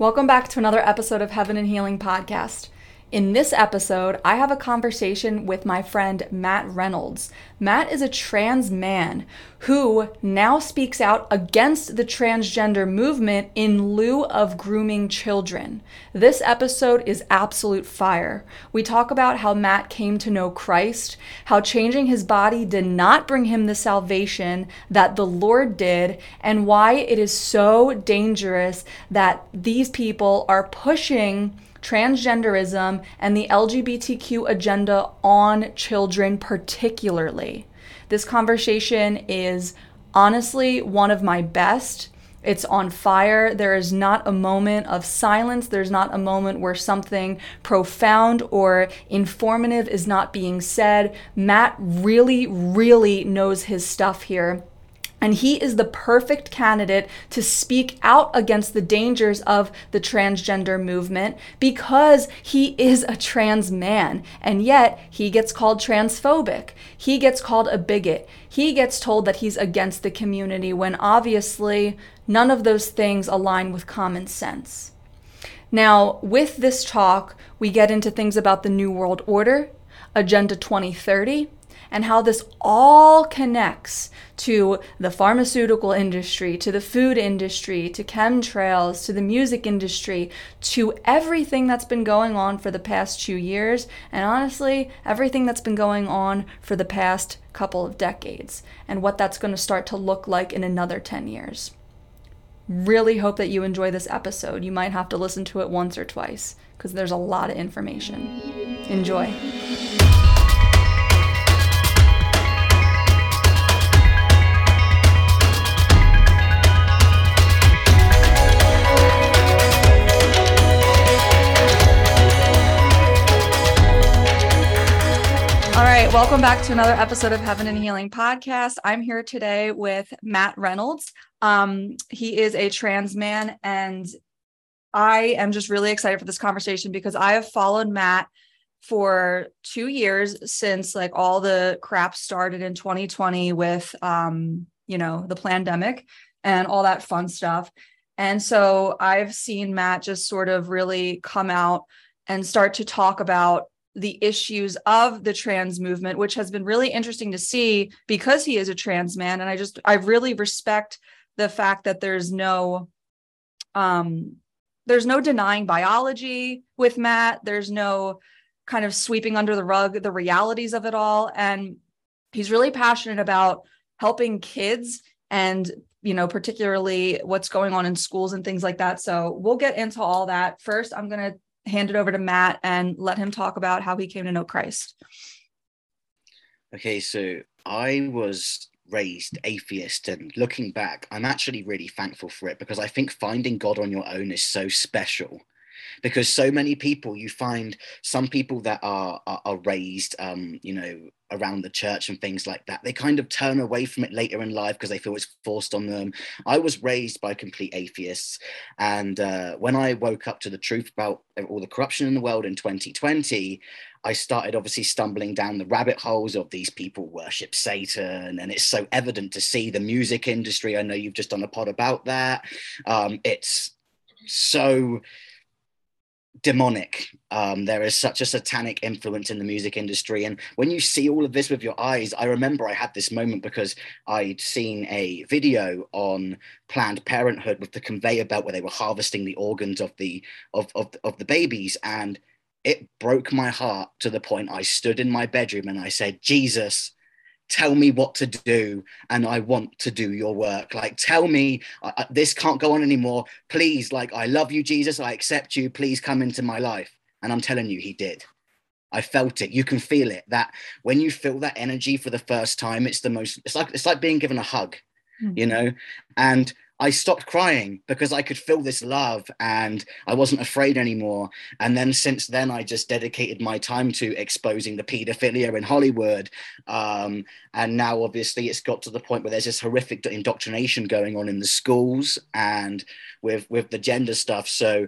Welcome back to another episode of Heaven and Healing Podcast. In this episode, I have a conversation with my friend Matt Reynolds. Matt is a trans man who now speaks out against the transgender movement in lieu of grooming children. This episode is absolute fire. We talk about how Matt came to know Christ, how changing his body did not bring him the salvation that the Lord did, and why it is so dangerous that these people are pushing transgenderism, and the LGBTQ agenda on children, particularly. This conversation is honestly one of my best. It's on fire. There is not a moment of silence. There's not a moment where something profound or informative is not being said. Matt really, really knows his stuff here. And he is the perfect candidate to speak out against the dangers of the transgender movement because he is a trans man. And yet he gets called transphobic. He gets called a bigot. He gets told that he's against the community when obviously none of those things align with common sense. Now, with this talk, we get into things about the New World Order, Agenda 2030 and how this all connects to the pharmaceutical industry, to the food industry, to chemtrails, to the music industry, to everything that's been going on for the past two years, and honestly, everything that's been going on for the past couple of decades, and what that's going to start to look like in another 10 years. Really hope that you enjoy this episode. You might have to listen to it once or twice because there's a lot of information. Enjoy. All right, welcome back to another episode of Heaven and Healing podcast. I'm here today with Matt Reynolds. Um, he is a trans man, and I am just really excited for this conversation because I have followed Matt for two years since like all the crap started in 2020 with um, you know, the pandemic and all that fun stuff. And so I've seen Matt just sort of really come out and start to talk about the issues of the trans movement, which has been really interesting to see because he is a trans man. And I just, I really respect the fact that there's no, um, there's no denying biology with Matt. There's no kind of sweeping under the rug the realities of it all. And he's really passionate about helping kids and you know particularly what's going on in schools and things like that so we'll get into all that first i'm going to hand it over to Matt and let him talk about how he came to know Christ. Okay, so I was raised atheist and looking back i'm actually really thankful for it because i think finding god on your own is so special because so many people you find some people that are are, are raised um you know around the church and things like that they kind of turn away from it later in life because they feel it's forced on them. I was raised by complete atheists and uh, when i woke up to the truth about all the corruption in the world in 2020 i started obviously stumbling down the rabbit holes of these people worship satan and it's so evident to see the music industry. I know you've just done a pod about that. Um, it's so demonic. Um, there is such a satanic influence in the music industry. And when you see all of this with your eyes, I remember I had this moment because I'd seen a video on Planned Parenthood with the conveyor belt where they were harvesting the organs of the of, of, of the babies. And it broke my heart to the point I stood in my bedroom and I said, Jesus, tell me what to do and i want to do your work. Like tell me uh, this can't go on anymore. Please like i love you jesus. I accept you. Please come into my life. And i'm telling you he did. I felt it. You can feel it that when you feel that energy for the first time it's the most it's like it's like being given a hug mm-hmm. you know? And I stopped crying because I could feel this love and I wasn't afraid anymore. And then since then, I just dedicated my time to exposing the paedophilia in Hollywood. Um, and now, obviously, it's got to the point where there's this horrific indoctrination going on in the schools and with with the gender stuff. So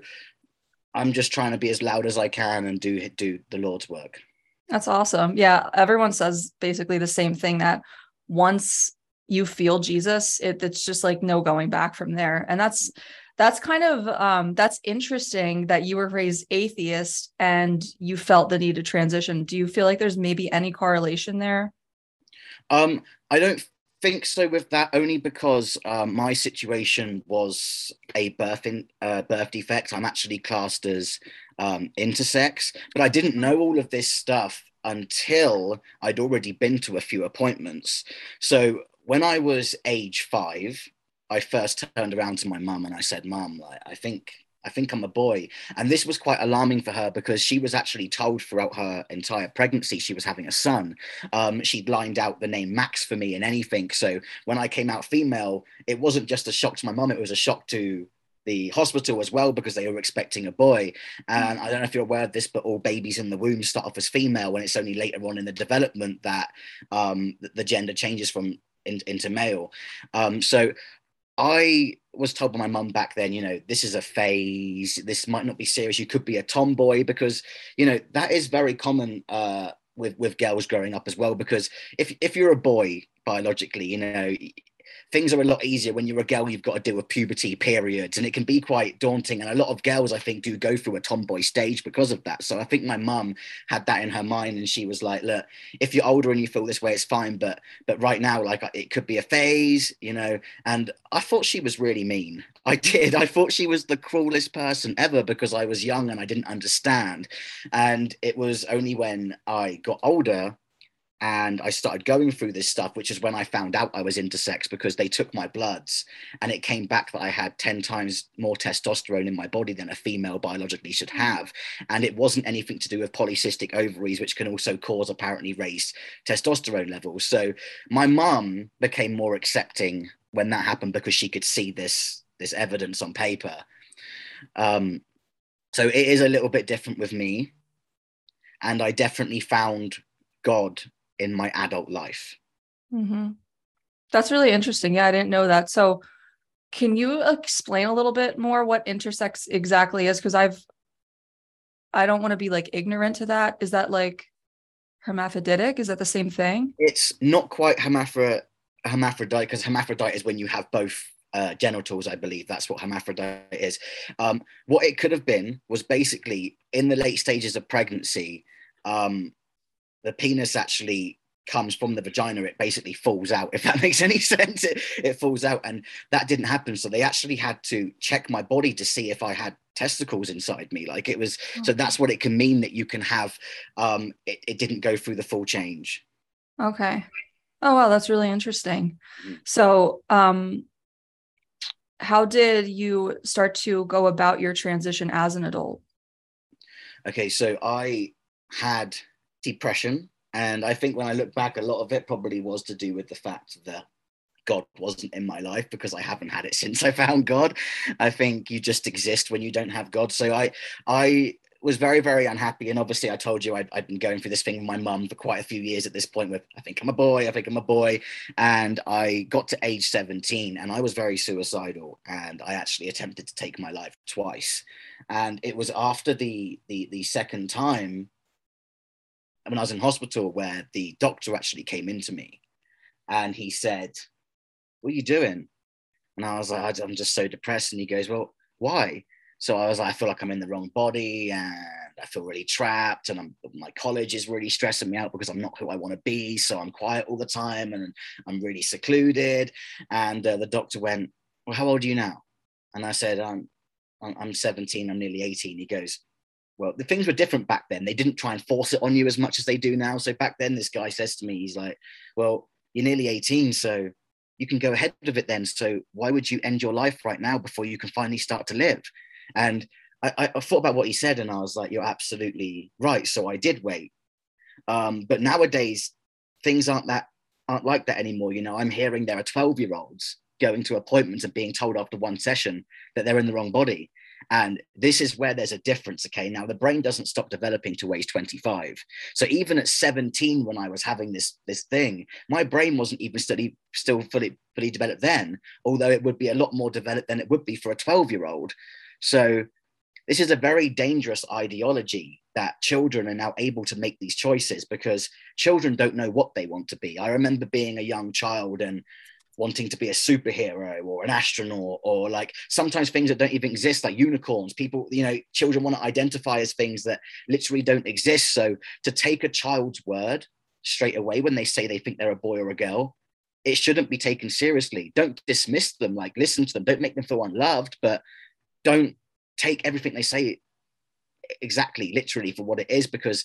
I'm just trying to be as loud as I can and do do the Lord's work. That's awesome. Yeah, everyone says basically the same thing that once you feel Jesus, it, it's just like no going back from there. And that's that's kind of um, that's interesting that you were raised atheist and you felt the need to transition. Do you feel like there's maybe any correlation there? Um, I don't think so with that only because um, my situation was a birth in, uh, birth defect. I'm actually classed as um, intersex, but I didn't know all of this stuff until I'd already been to a few appointments. So when I was age five, I first turned around to my mum and I said, "Mum, like, I think I think I'm a boy. And this was quite alarming for her because she was actually told throughout her entire pregnancy she was having a son. Um, she'd lined out the name Max for me and anything. So when I came out female, it wasn't just a shock to my mum, it was a shock to the hospital as well because they were expecting a boy. And I don't know if you're aware of this, but all babies in the womb start off as female when it's only later on in the development that um, the gender changes from in, into male. Um, so I was told by my mum back then, you know, this is a phase. This might not be serious. You could be a tomboy because, you know, that is very common uh, with with girls growing up as well. Because if if you're a boy biologically, you know, things are a lot easier when you're a girl you've got to deal with puberty periods and it can be quite daunting and a lot of girls i think do go through a tomboy stage because of that. So i think my mum had that in her mind and she was like look if you're older and you feel this way it's fine but but right now like it could be a phase you know? And i thought she was really mean. I did. I thought she was the cruelest person ever because i was young and i didn't understand. And it was only when i got older and I started going through this stuff, which is when I found out I was intersex because they took my bloods and it came back that I had 10 times more testosterone in my body than a female biologically should have. And it wasn't anything to do with polycystic ovaries, which can also cause apparently raised testosterone levels. So my mum became more accepting when that happened because she could see this, this evidence on paper. Um, so it is a little bit different with me. And I definitely found God in my adult life. Mm-hmm. That's really interesting. Yeah, I didn't know that. So, can you explain a little bit more what intersex exactly is? Because I've, I don't want to be like ignorant to that. Is that like hermaphroditic? Is that the same thing? It's not quite hermaphrodite, hermaphrodite because hermaphrodite is when you have both uh, genitals, I believe. That's what hermaphrodite is. Um, what it could have been was basically in the late stages of pregnancy, um, the penis actually comes from the vagina it basically falls out if that makes any sense. It, it falls out and that didn't happen. So they actually had to check my body to see if i had testicles inside me. Like it was oh. so that's what it can mean that you can have um it, it didn't go through the full change. Okay. Oh wow that's really interesting. Mm-hmm. so um how did you start to go about your transition as an adult? Okay so i had depression. And I think when I look back, a lot of it probably was to do with the fact that God wasn't in my life because I haven't had it since I found God. I think you just exist when you don't have God. So I, I was very, very unhappy. And obviously, I told you I'd, I'd been going through this thing with my mum for quite a few years at this point. With I think I'm a boy, I think I'm a boy, and I got to age 17, and I was very suicidal, and I actually attempted to take my life twice. And it was after the the the second time when I was in hospital where the doctor actually came into me and he said, What are you doing? And I was like, I'm just so depressed. And he goes, Well, why? So I was like, I feel like I'm in the wrong body and I feel really trapped. And I'm, my college is really stressing me out because I'm not who I want to be. So I'm quiet all the time and I'm really secluded. And uh, the doctor went, Well, how old are you now? And I said, I'm, I'm 17, I'm nearly 18. He goes, well, the things were different back then. They didn't try and force it on you as much as they do now. So back then, this guy says to me, he's like, well, you're nearly 18, so you can go ahead of it then. So why would you end your life right now before you can finally start to live? And I, I thought about what he said and I was like, you're absolutely right. So I did wait. Um, but nowadays, things aren't that aren't like that anymore. You know, I'm hearing there are 12 year olds going to appointments and being told after one session that they're in the wrong body. And this is where there's a difference. Okay. Now, the brain doesn't stop developing to age 25. So even at 17, when I was having this, this thing, my brain wasn't even study, still fully, fully developed then, although it would be a lot more developed than it would be for a 12 year old. So this is a very dangerous ideology that children are now able to make these choices because children don't know what they want to be. I remember being a young child and wanting to be a superhero or an astronaut or like sometimes things that don't even exist like unicorns. People you know children want to identify as things that literally don't exist. So to take a child's word straight away when they say they think they're a boy or a girl it shouldn't be taken seriously. Don't dismiss them like listen to them. Don't make them feel unloved but don't take everything they say exactly literally for what it is because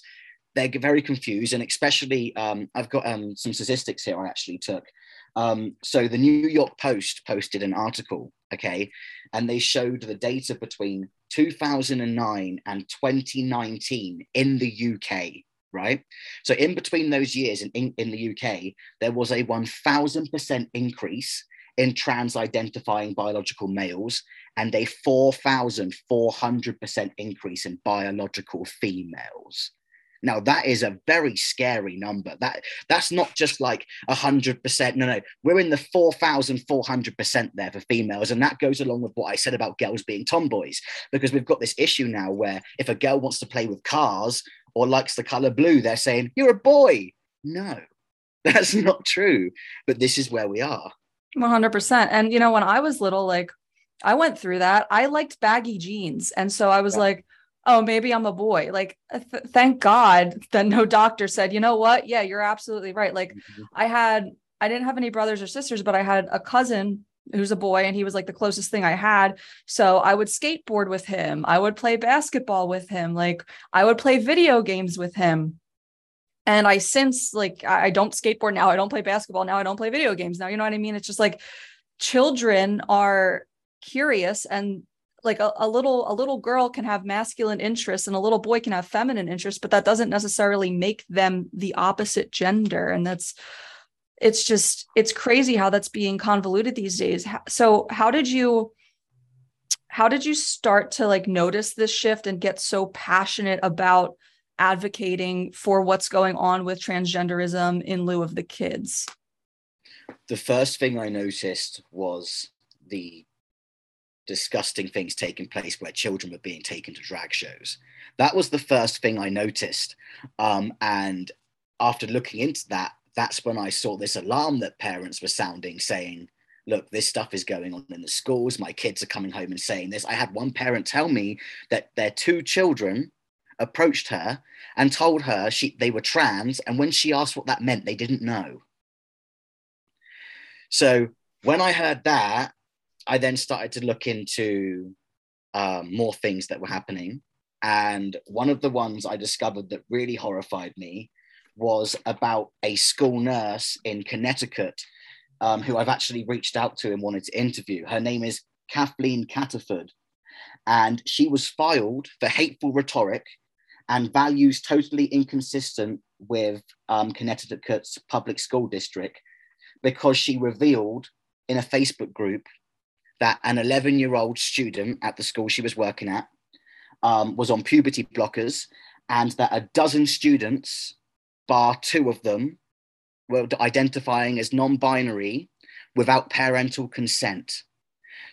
they're very confused. And especially um, i've got um, some statistics here i actually took um, so the New York Post posted an article, okay, and they showed the data between 2009 and 2019 in the UK, right? So in between those years in, in, in the UK, there was a 1000% increase in trans identifying biological males and a 4,400% increase in biological females. Now that is a very scary number. That that's not just like a hundred percent. No, no, we're in the four thousand four hundred percent there for females, and that goes along with what I said about girls being tomboys, because we've got this issue now where if a girl wants to play with cars or likes the color blue, they're saying you're a boy. No, that's not true. But this is where we are. One hundred percent. And you know, when I was little, like I went through that. I liked baggy jeans, and so I was yeah. like oh, maybe I'm a boy. Like, uh, th- thank God that no doctor said, you know what? Yeah, you're absolutely right. Like, mm-hmm. I had, I didn't have any brothers or sisters, but I had a cousin who's a boy and he was like the closest thing I had. So I would skateboard with him. I would play basketball with him. Like, I would play video games with him. And I since like I don't skateboard now, I don't play basketball now, I don't play video games now. You know what I mean? It's just like children are curious and like a, a little a little girl can have masculine interests and a little boy can have feminine interests but that doesn't necessarily make them the opposite gender. And that's it's just it's crazy how that's being convoluted these days. So how did you how did you start to like notice this shift and get so passionate about advocating for what's going on with transgenderism in lieu of the kids? The first thing i noticed was the disgusting things taking place where children were being taken to drag shows. That was the first thing I noticed. Um, and after looking into that, that's when I saw this alarm that parents were sounding, saying, Look, this stuff is going on in the schools. My kids are coming home and saying this. I had one parent tell me that their two children approached her and told her she they were trans and when she asked what that meant they didn't know so when i heard that I then started to look into um, more things that were happening. And one of the ones I discovered that really horrified me was about a school nurse in Connecticut um, who I've actually reached out to and wanted to interview. Her name is Kathleen Cataford. And she was filed for hateful rhetoric and values totally inconsistent with um, Connecticut's public school district because she revealed in a Facebook group that an 11 year old student at the school she was working at um, was on puberty blockers and that a dozen students, bar two of them, were identifying as non binary without parental consent.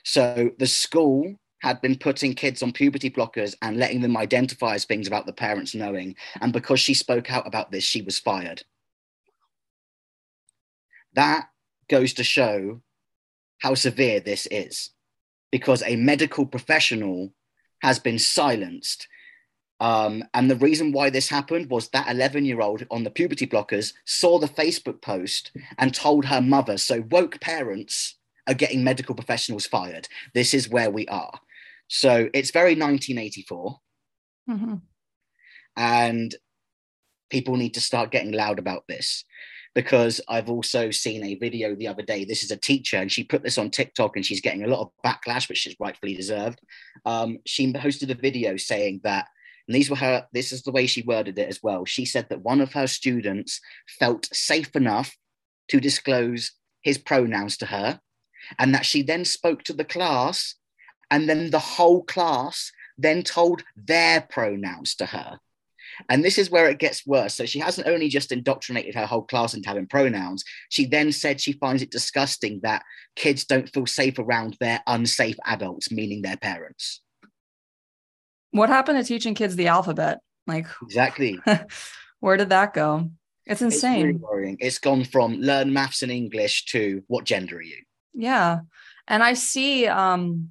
So the school had been putting kids on puberty blockers and letting them identify as things without the parents knowing. And because she spoke out about this, she was fired. That goes to show how severe this is because a medical professional has been silenced. Um, and the reason why this happened was that 11 year old on the puberty blockers saw the Facebook post and told her mother. So, woke parents are getting medical professionals fired. This is where we are. So, it's very 1984. Mm-hmm. And people need to start getting loud about this because I've also seen a video the other day. This is a teacher, and she put this on TikTok, and she's getting a lot of backlash, which is rightfully deserved. Um, she hosted a video saying that, and these were her. This is the way she worded it as well. She said that one of her students felt safe enough to disclose his pronouns to her, and that she then spoke to the class, and then the whole class then told their pronouns to her. And this is where it gets worse. So she hasn't only just indoctrinated her whole class into having pronouns, she then said she finds it disgusting that kids don't feel safe around their unsafe adults, meaning their parents. What happened to teaching kids the alphabet? Like, exactly. where did that go? It's insane. It's really. It's gone from learn maths and English to what gender are you? Yeah. And I see um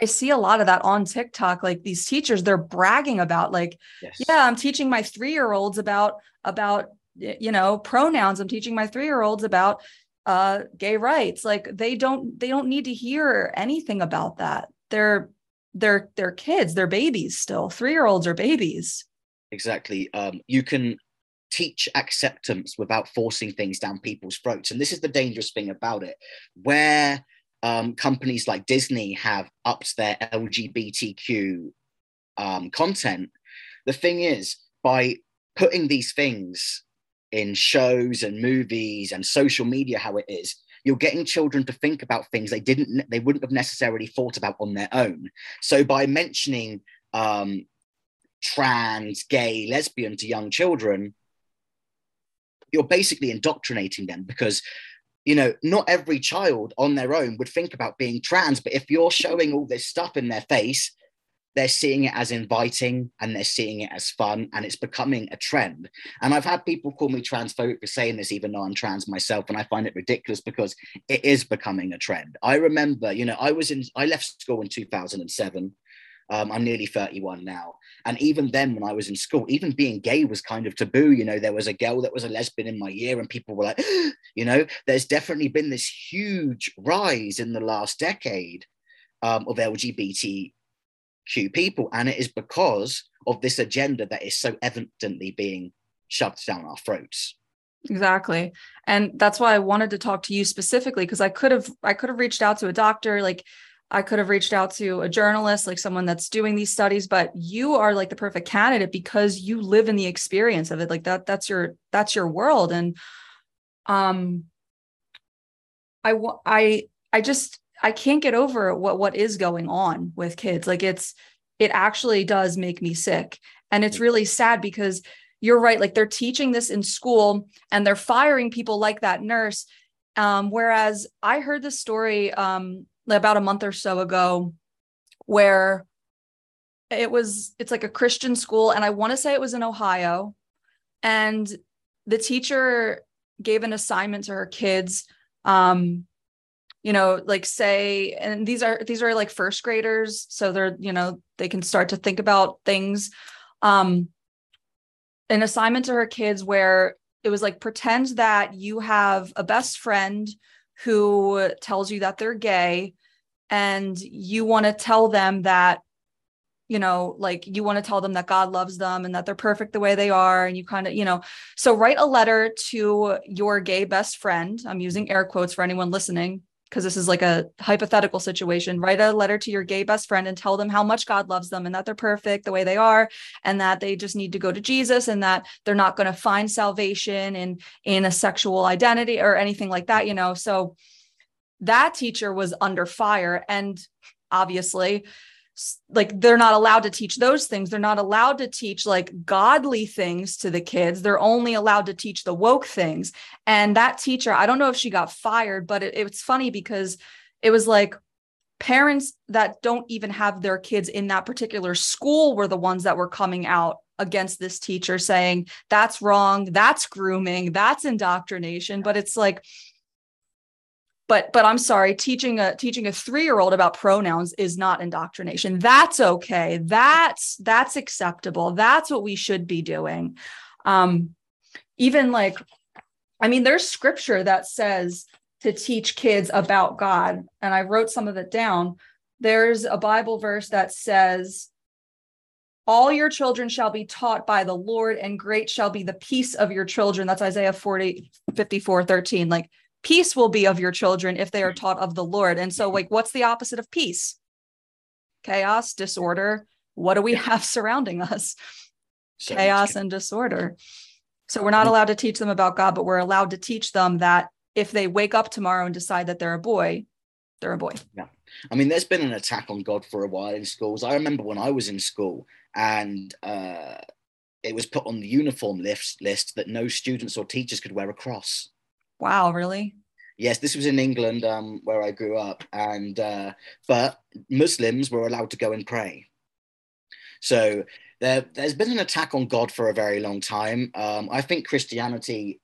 I see a lot of that on TikTok. Like these teachers, they're bragging about like, yes. yeah, I'm teaching my three-year-olds about about you know pronouns. I'm teaching my three-year-olds about uh gay rights. Like they don't they don't need to hear anything about that. They're they're they're kids, they're babies still. Three-year-olds are babies. Exactly. Um, you can teach acceptance without forcing things down people's throats. And this is the dangerous thing about it, where um, companies like Disney have upped their LGBTQ um, content. The thing is, by putting these things in shows and movies and social media, how it is, you're getting children to think about things they didn't, they wouldn't have necessarily thought about on their own. So by mentioning um, trans, gay, lesbian to young children, you're basically indoctrinating them because you know not every child on their own would think about being trans but if you're showing all this stuff in their face they're seeing it as inviting and they're seeing it as fun and it's becoming a trend. And i've had people call me transphobic for saying this even though i'm trans myself and i find it ridiculous because it is becoming a trend. I remember you know i was in i left school in 2007 um, I'm nearly 31 now. And even then, when I was in school, even being gay was kind of taboo. You know, there was a girl that was a lesbian in my year, and people were like, you know, there's definitely been this huge rise in the last decade um, of LGBTQ people. And it is because of this agenda that is so evidently being shoved down our throats exactly and that's why i wanted to talk to you specifically because i could have i could have reached out to a doctor like I could have reached out to a journalist, like someone that's doing these studies, but you are like the perfect candidate because you live in the experience of it. Like that, that's your, that's your world. And, um, I, I, I just, I can't get over what, what is going on with kids. Like it's, it actually does make me sick. And it's really sad because you're right. Like they're teaching this in school and they're firing people like that nurse. Um, whereas I heard the story, um, about a month or so ago where it was it's like a Christian school and I want to say it was in Ohio and the teacher gave an assignment to her kids um you know like say and these are these are like first graders so they're you know they can start to think about things. Um an assignment to her kids where it was like pretend that you have a best friend who tells you that they're gay and you want to tell them that you know like you want to tell them that god loves them and that they're perfect the way they are and you kind of you know so write a letter to your gay best friend. I'm using air quotes for anyone listening because this is like a hypothetical situation. Write a letter to your gay best friend and tell them how much god loves them and that they're perfect the way they are and that they just need to go to jesus and that they're not going to find salvation in in a sexual identity or anything like that you know? So that teacher was under fire. And obviously like they're not allowed to teach those things. They're not allowed to teach like godly things to the kids. They're only allowed to teach the woke things. And that teacher i don't know if she got fired but it, it's funny because it was like parents that don't even have their kids in that particular school were the ones that were coming out against this teacher saying that's wrong. That's grooming. That's indoctrination. But it's like but but i'm sorry teaching a teaching a three-year-old about pronouns is not indoctrination. That's okay. That's that's acceptable. That's what we should be doing. Um even like i mean there's scripture that says to teach kids about god and i wrote some of it down. There's a bible verse that says all your children shall be taught by the lord and great shall be the peace of your children. That's isaiah 40 54 13 like peace will be of your children if they are mm-hmm. taught of the Lord. And so, mm-hmm. like, what's the opposite of peace? Chaos, disorder. What do we have surrounding us? Chaos and disorder. So, we're not mm. allowed to teach them about God, but we're allowed to teach them that if they wake up tomorrow and decide that they're a boy, they're a boy. Yeah. I mean, there's been an attack on God for a while in schools. I remember when I was in school and uh, it was put on the uniform list, list that no students or teachers could wear a cross. Wow, really? Yes, this was in England, um, where I grew up, and uh, but Muslims were allowed to go and pray. So there, there's been an attack on God for a very long time. Um, I think Christianity,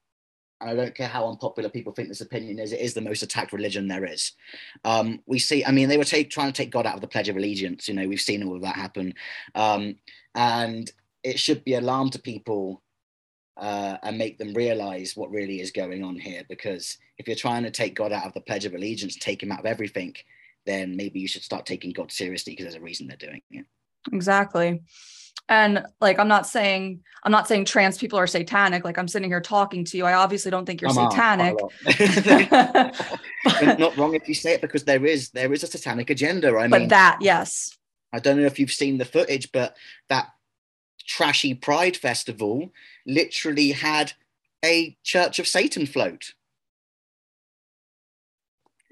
and I don't care how unpopular people think this opinion is, it is the most attacked religion there is. Um, we see, I mean, they were take, trying to take God out of the Pledge of Allegiance. You know, we've seen all of that happen. Um, and it should be alarm to people uh, and make them realize what really is going on here. Because if you're trying to take God out of the Pledge of Allegiance, take him out of everything, then maybe you should start taking God seriously because there's a reason they're doing it. Exactly. And like I'm not saying I'm not saying trans people are satanic. Like I'm sitting here talking to you. I obviously don't think you're I'm satanic. not wrong if you say it because there is there is a satanic agenda. I but mean, that yes. I don't know if you've seen the footage, but that trashy Pride festival literally had a Church of Satan float.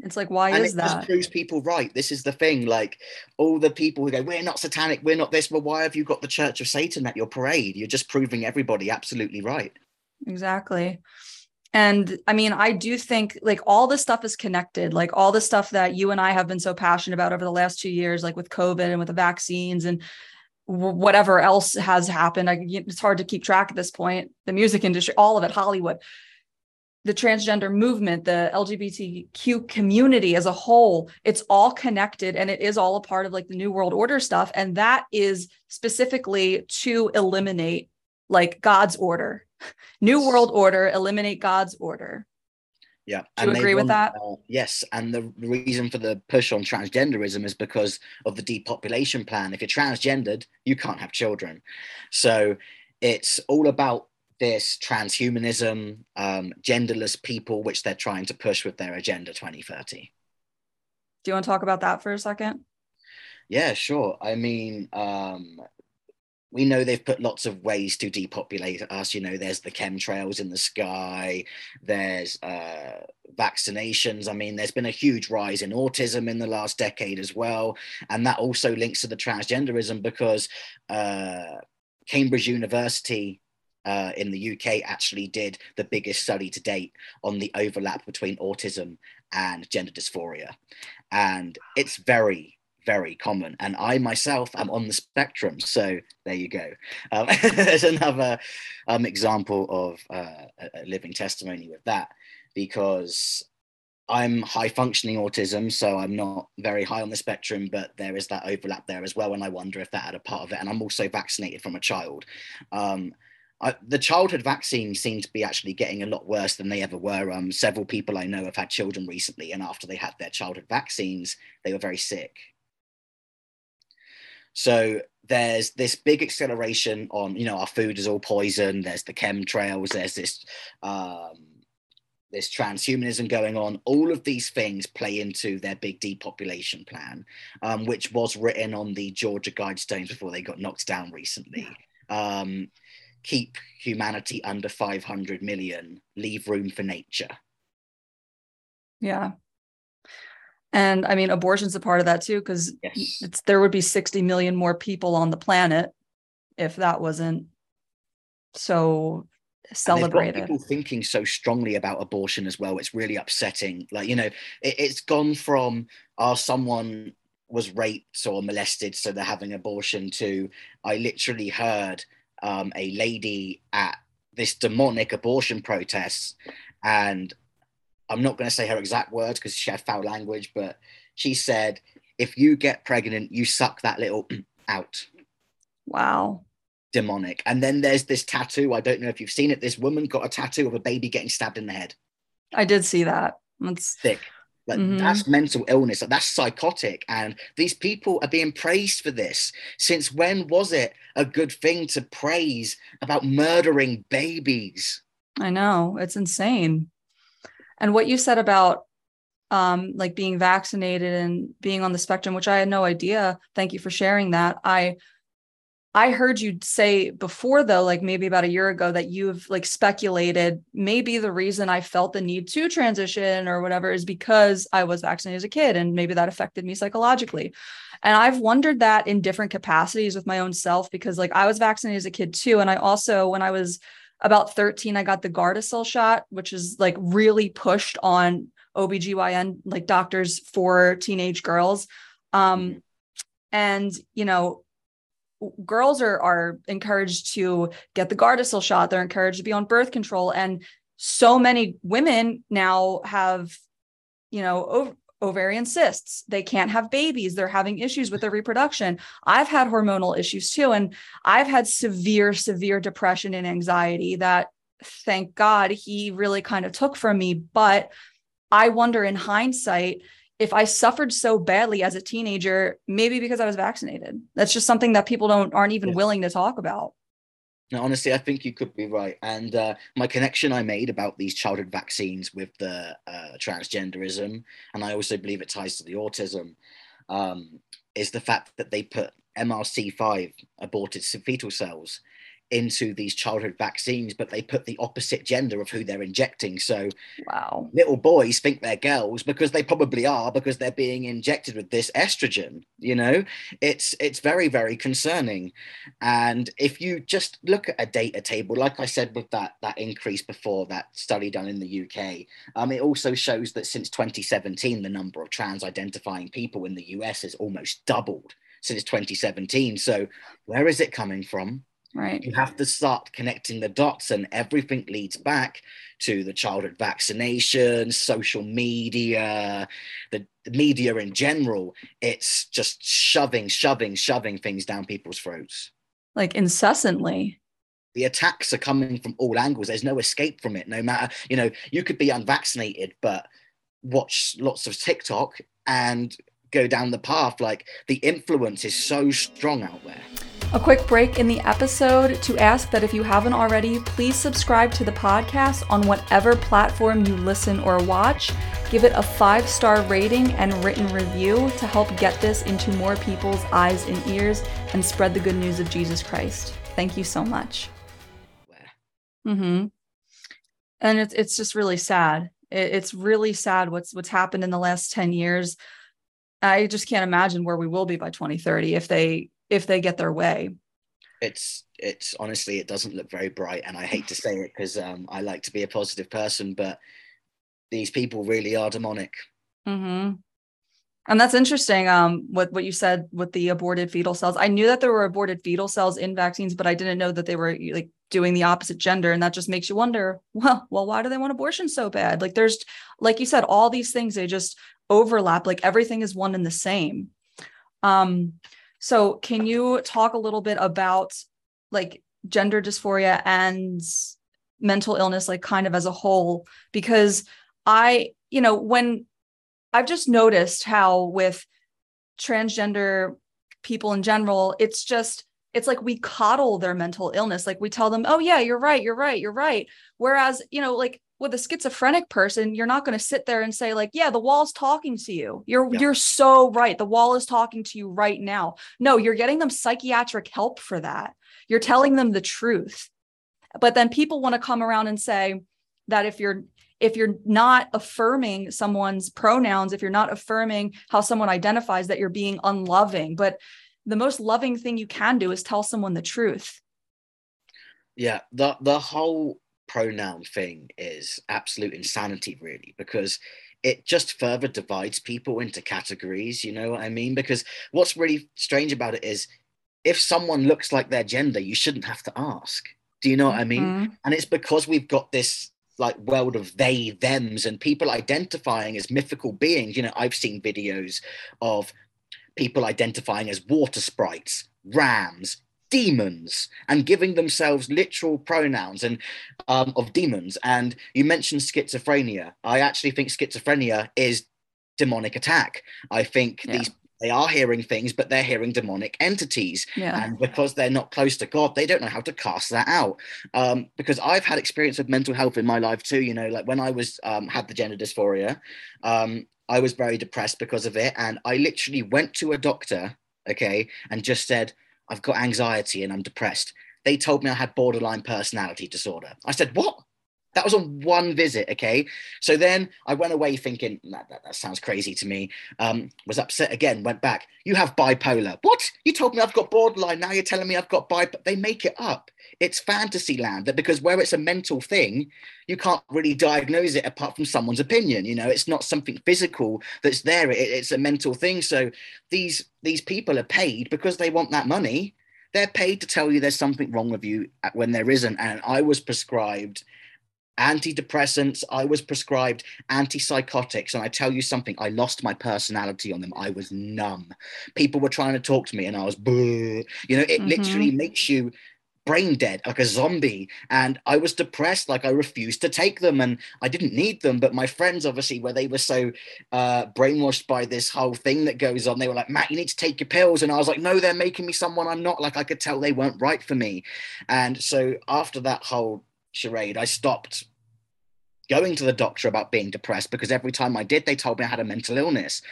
It's like, why and is it that? Just proves people right. This is the thing. Like all the people who go, we're not satanic, we're not this. Well, why have you got the Church of Satan at your parade? You're just proving everybody absolutely right. Exactly. And I mean, I do think like all this stuff is connected, like all the stuff that you and I have been so passionate about over the last two years, like with COVID and with the vaccines and whatever else has happened. I, it's hard to keep track at this point. The music industry, all of it, Hollywood the transgender movement, the LGBTQ community as a whole, it's all connected and it is all a part of like the New World Order stuff. And that is specifically to eliminate like God's order. New World Order, eliminate God's order. Yeah. Do you agree with that? Uh, yes. And the reason for the push on transgenderism is because of the depopulation plan. If you're transgendered, you can't have children. So it's all about this transhumanism, um, genderless people, which they're trying to push with their Agenda 2030. Do you want to talk about that for a second? Yeah, sure. I mean, um, we know they've put lots of ways to depopulate us. You know, there's the chemtrails in the sky, there's uh, vaccinations. I mean, there's been a huge rise in autism in the last decade as well. And that also links to the transgenderism because uh, Cambridge University uh, in the UK actually did the biggest study to date on the overlap between autism and gender dysphoria. And it's very, very common. And I myself am on the spectrum. So there you go. Um, there's another um, example of uh, a living testimony with that because I'm high functioning autism, so I'm not very high on the spectrum, but there is that overlap there as well. And I wonder if that had a part of it. And I'm also vaccinated from a child. Um, I, the childhood vaccines seem to be actually getting a lot worse than they ever were. Um, several people I know have had children recently, and after they had their childhood vaccines, they were very sick. So there's this big acceleration on, you know, our food is all poison. There's the chemtrails. There's this um, this transhumanism going on. All of these things play into their big depopulation plan, um, which was written on the Georgia Guidestones before they got knocked down recently. Um, keep humanity under 500 million, leave room for nature. Yeah. And I mean, abortion's a part of that too, because yes. it's there would be 60 million more people on the planet if that wasn't so celebrated. people thinking so strongly about abortion as well. It's really upsetting. Like, you know, it, it's gone from, oh, someone was raped or molested, so they're having abortion to I literally heard um, a lady at this demonic abortion protest, and I'm not going to say her exact words because she had foul language, but she said, "If you get pregnant, you suck that little out." Wow. Demonic. And then there's this tattoo. I don't know if you've seen it. This woman got a tattoo of a baby getting stabbed in the head. I did see that. That's thick. Like mm-hmm. that's mental illness. That's psychotic. And these people are being praised for this. Since when was it a good thing to praise about murdering babies? I know. It's insane. And what you said about um, like being vaccinated and being on the spectrum, which I had no idea. Thank you for sharing that. I I heard you say before though, like maybe about a year ago, that you've like speculated maybe the reason I felt the need to transition or whatever is because I was vaccinated as a kid and maybe that affected me psychologically. And I've wondered that in different capacities with my own self because like I was vaccinated as a kid too. And I also, when I was about 13, I got the Gardasil shot, which is like really pushed on OBGYN like doctors for teenage girls. Um, mm-hmm. and you know, girls are are encouraged to get the Gardasil shot. They're encouraged to be on birth control, and so many women now have, you know, ov- ovarian cysts. They can't have babies. They're having issues with their reproduction. I've had hormonal issues too, and I've had severe, severe depression and anxiety that, thank God, he really kind of took from me. But I wonder, in hindsight if I suffered so badly as a teenager, maybe because I was vaccinated. That's just something that people don't aren't even yeah. willing to talk about. No, honestly, I think you could be right. And uh, my connection I made about these childhood vaccines with the uh, transgenderism, and I also believe it ties to the autism, um, is the fact that they put MRC5 aborted fetal cells into these childhood vaccines, but they put the opposite gender of who they're injecting. So, wow, little boys think they're girls because they probably are because they're being injected with this estrogen. You know, it's it's very very concerning. And if you just look at a data table, like I said with that that increase before that study done in the UK, um, it also shows that since 2017, the number of trans identifying people in the US has almost doubled since 2017. So, where is it coming from? Right. You have to start connecting the dots, and everything leads back to the childhood vaccination, social media, the, the media in general. It's just shoving, shoving, shoving things down people's throats. Like incessantly the attacks are coming from all angles there's no escape from it no matter you know you could be unvaccinated but watch lots of tiktok and go down the path like the influence is so strong out there a quick break in the episode to ask that if you haven't already, please subscribe to the podcast on whatever platform you listen or watch. Give it a five star rating and written review to help get this into more people's eyes and ears and spread the good news of Jesus Christ. Thank you so much. Mm-hmm. And it's it's just really sad. It, it's really sad what's what's happened in the last 10 years. I just can't imagine where we will be by 2030 if they if they get their way. It's it's honestly it doesn't look very bright, and I hate to say it because um, I like to be a positive person, but these people really are demonic. Mm-hmm. And that's interesting. Um, what what you said with the aborted fetal cells. I knew that there were aborted fetal cells in vaccines, but I didn't know that they were like doing the opposite gender. And that just makes you wonder, well, well, why do they want abortion so bad? Like there's, like you said, all these things they just overlap. Like everything is one and the same. Um, so, can you talk a little bit about like gender dysphoria and mental illness, like kind of as a whole? Because I, you know, when I've just noticed how with transgender people in general, it's just, it's like we coddle their mental illness. Like we tell them, oh, yeah, you're right, you're right, you're right. Whereas, you know, like with a schizophrenic person you're not going to sit there and say like yeah the wall's talking to you. You're yeah. you're so right. The wall is talking to you right now. No you're getting them psychiatric help for that. You're telling them the truth. But then people want to come around and say that if you're if you're not affirming someone's pronouns if you're not affirming how someone identifies that you're being unloving. But the most loving thing you can do is tell someone the truth. Yeah the the whole pronoun thing is absolute insanity, really, because it just further divides people into categories. You know what I mean? Because what's really strange about it is if someone looks like their gender, you shouldn't have to ask. Do you know what I mean? Mm-hmm. And it's because we've got this like world of they thems and people identifying as mythical beings you know i've seen videos of people identifying as water sprites rams demons and giving themselves literal pronouns and um, of demons. And you mentioned schizophrenia. I actually think schizophrenia is demonic attack. I think yeah. these they are hearing things, but they're hearing demonic entities. Yeah. And because they're not close to God, they don't know how to cast that out. Um, because I've had experience with mental health in my life too. You know, like when I was um, had the gender dysphoria, um, I was very depressed because of it, and I literally went to a doctor, okay, and just said, I've got anxiety and I'm depressed. They told me I had borderline personality disorder. I said, What? That was on one visit, okay? So then I went away thinking, that, that, that sounds crazy to me. Um, was upset again, went back. You have bipolar. What? You told me I've got borderline. Now you're telling me I've got bipolar. They make it up. It's fantasy land that because where it's a mental thing, you can't really diagnose it apart from someone's opinion. You know, it's not something physical that's there. It, it's a mental thing. So these these people are paid because they want that money they're paid to tell you there's something wrong with you when there isn't. And I was prescribed antidepressants, I was prescribed antipsychotics. And I tell you something, I lost my personality on them. I was numb. People were trying to talk to me and I was, you know, it mm-hmm. literally makes you brain dead, like a zombie. And I was depressed, like I refused to take them and I didn't need them. But my friends, obviously, where they were so uh, brainwashed by this whole thing that goes on, they were like, Matt, you need to take your pills. And I was like, no, they're making me someone I'm not. Like I could tell they weren't right for me. And so after that whole charade, I stopped going to the doctor about being depressed because every time I did, they told me I had a mental illness.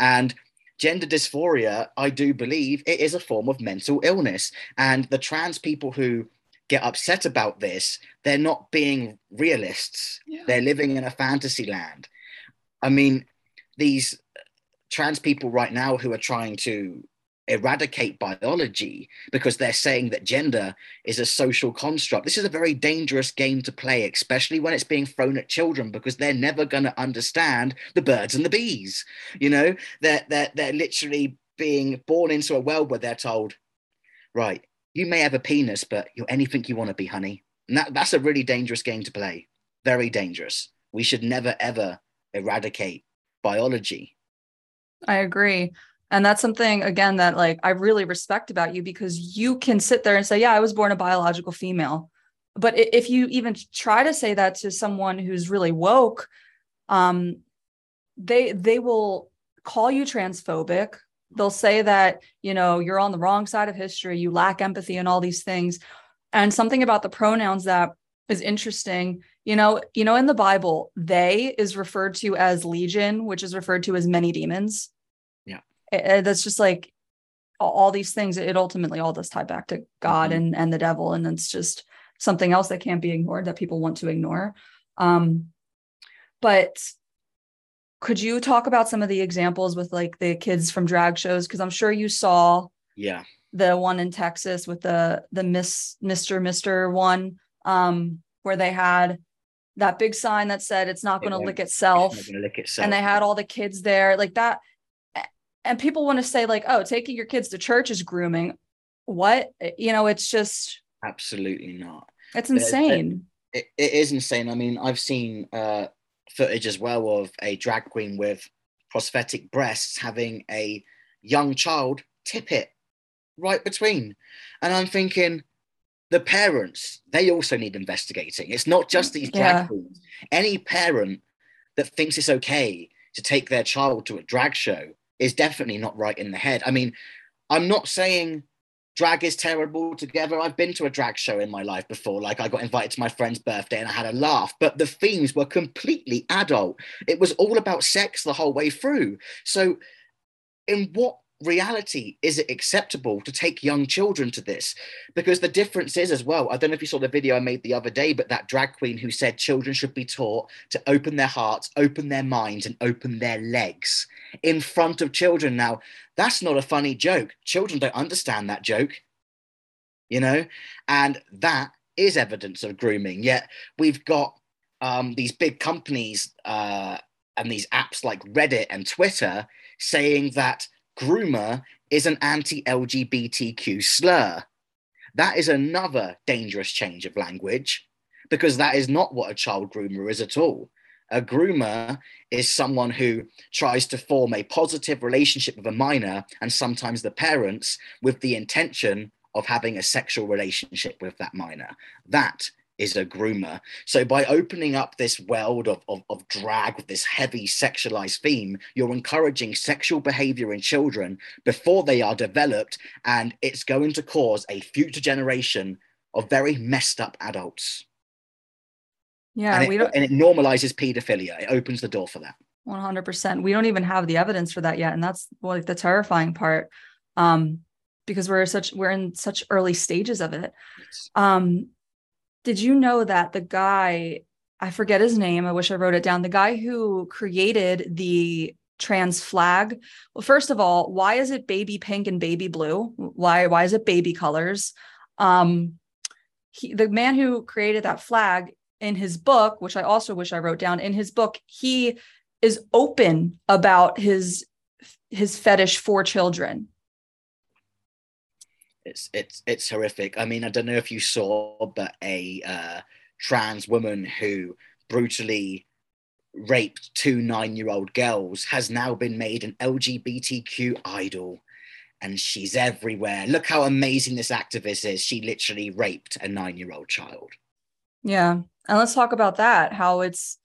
And gender dysphoria, I do believe it is a form of mental illness. And the trans people who get upset about this, they're not being realists. Yeah. They're living in a fantasy land. I mean, these trans people right now who are trying to eradicate biology because they're saying that gender is a social construct. This is a very dangerous game to play, especially when it's being thrown at children because they're never going to understand the birds and the bees. You know, they're, they're, they're literally being born into a world where they're told, right, you may have a penis, but you're anything you want to be, honey. And that, that's a really dangerous game to play. Very dangerous. We should never, ever eradicate biology. I agree. And that's something again that like I really respect about you because you can sit there and say, "Yeah, I was born a biological female." But if you even try to say that to someone who's really woke, um, they they will call you transphobic. They'll say that you know you're on the wrong side of history, you lack empathy, and all these things. And something about the pronouns that is interesting. You know, you know, in the Bible, they is referred to as legion, which is referred to as many demons that's just like all these things it ultimately all does tie back to god mm-hmm. and and the devil and it's just something else that can't be ignored that people want to ignore. Um but could you talk about some of the examples with like the kids from drag shows? Because i'm sure you saw yeah. the one in texas with the the miss mr mr one um where they had that big sign that said it's not going to lick itself, lick itself and they had all the kids there like that and people want to say like oh taking your kids to church is grooming. What? You know it's just absolutely not. It's insane. It, it is insane. I mean i've seen uh footage as well of a drag queen with prosthetic breasts having a young child tip it right between. And i'm thinking the parents they also need investigating. It's not just these drag yeah. queens. Any parent that thinks it's okay to take their child to a drag show is definitely not right in the head. I mean, I'm not saying drag is terrible together. I've been to a drag show in my life before. Like I got invited to my friend's birthday and I had a laugh, but the themes were completely adult. It was all about sex the whole way through. So, in what reality is it acceptable to take young children to this because the difference is as well i don't know if you saw the video i made the other day but that drag queen who said children should be taught to open their hearts open their minds and open their legs in front of children now that's not a funny joke children don't understand that joke you know and that is evidence of grooming yet we've got um, these big companies uh, and these apps like reddit and twitter saying that groomer is an anti LGBTQ slur. That is another dangerous change of language because that is not what a child groomer is at all. A groomer is someone who tries to form a positive relationship with a minor and sometimes the parents with the intention of having a sexual relationship with that minor. That is a groomer. So by opening up this world of, of, of, drag with this heavy sexualized theme, you're encouraging sexual behavior in children before they are developed, and it's going to cause a future generation of very messed up adults. Yeah, and it, we don't, and it normalizes pedophilia. It opens the door for that. 100%. We don't even have the evidence for that yet, and that's like the terrifying part. Um, because we're such we're in such early stages of it. Um, did you know that the guy, I forget his name, I wish I wrote it down, the guy who created the trans flag well first of all why is it baby pink and baby blue why why is it baby colors um he, the man who created that flag in his book which i also wish i wrote down in his book he is open about his his fetish for children it's it's it's horrific. I mean, I don't know if you saw, but a uh, trans woman who brutally raped two nine-year-old girls has now been made an LGBTQ idol, and she's everywhere. Look how amazing this activist is. She literally raped a nine-year-old child. Yeah, and let's talk about that. How it's,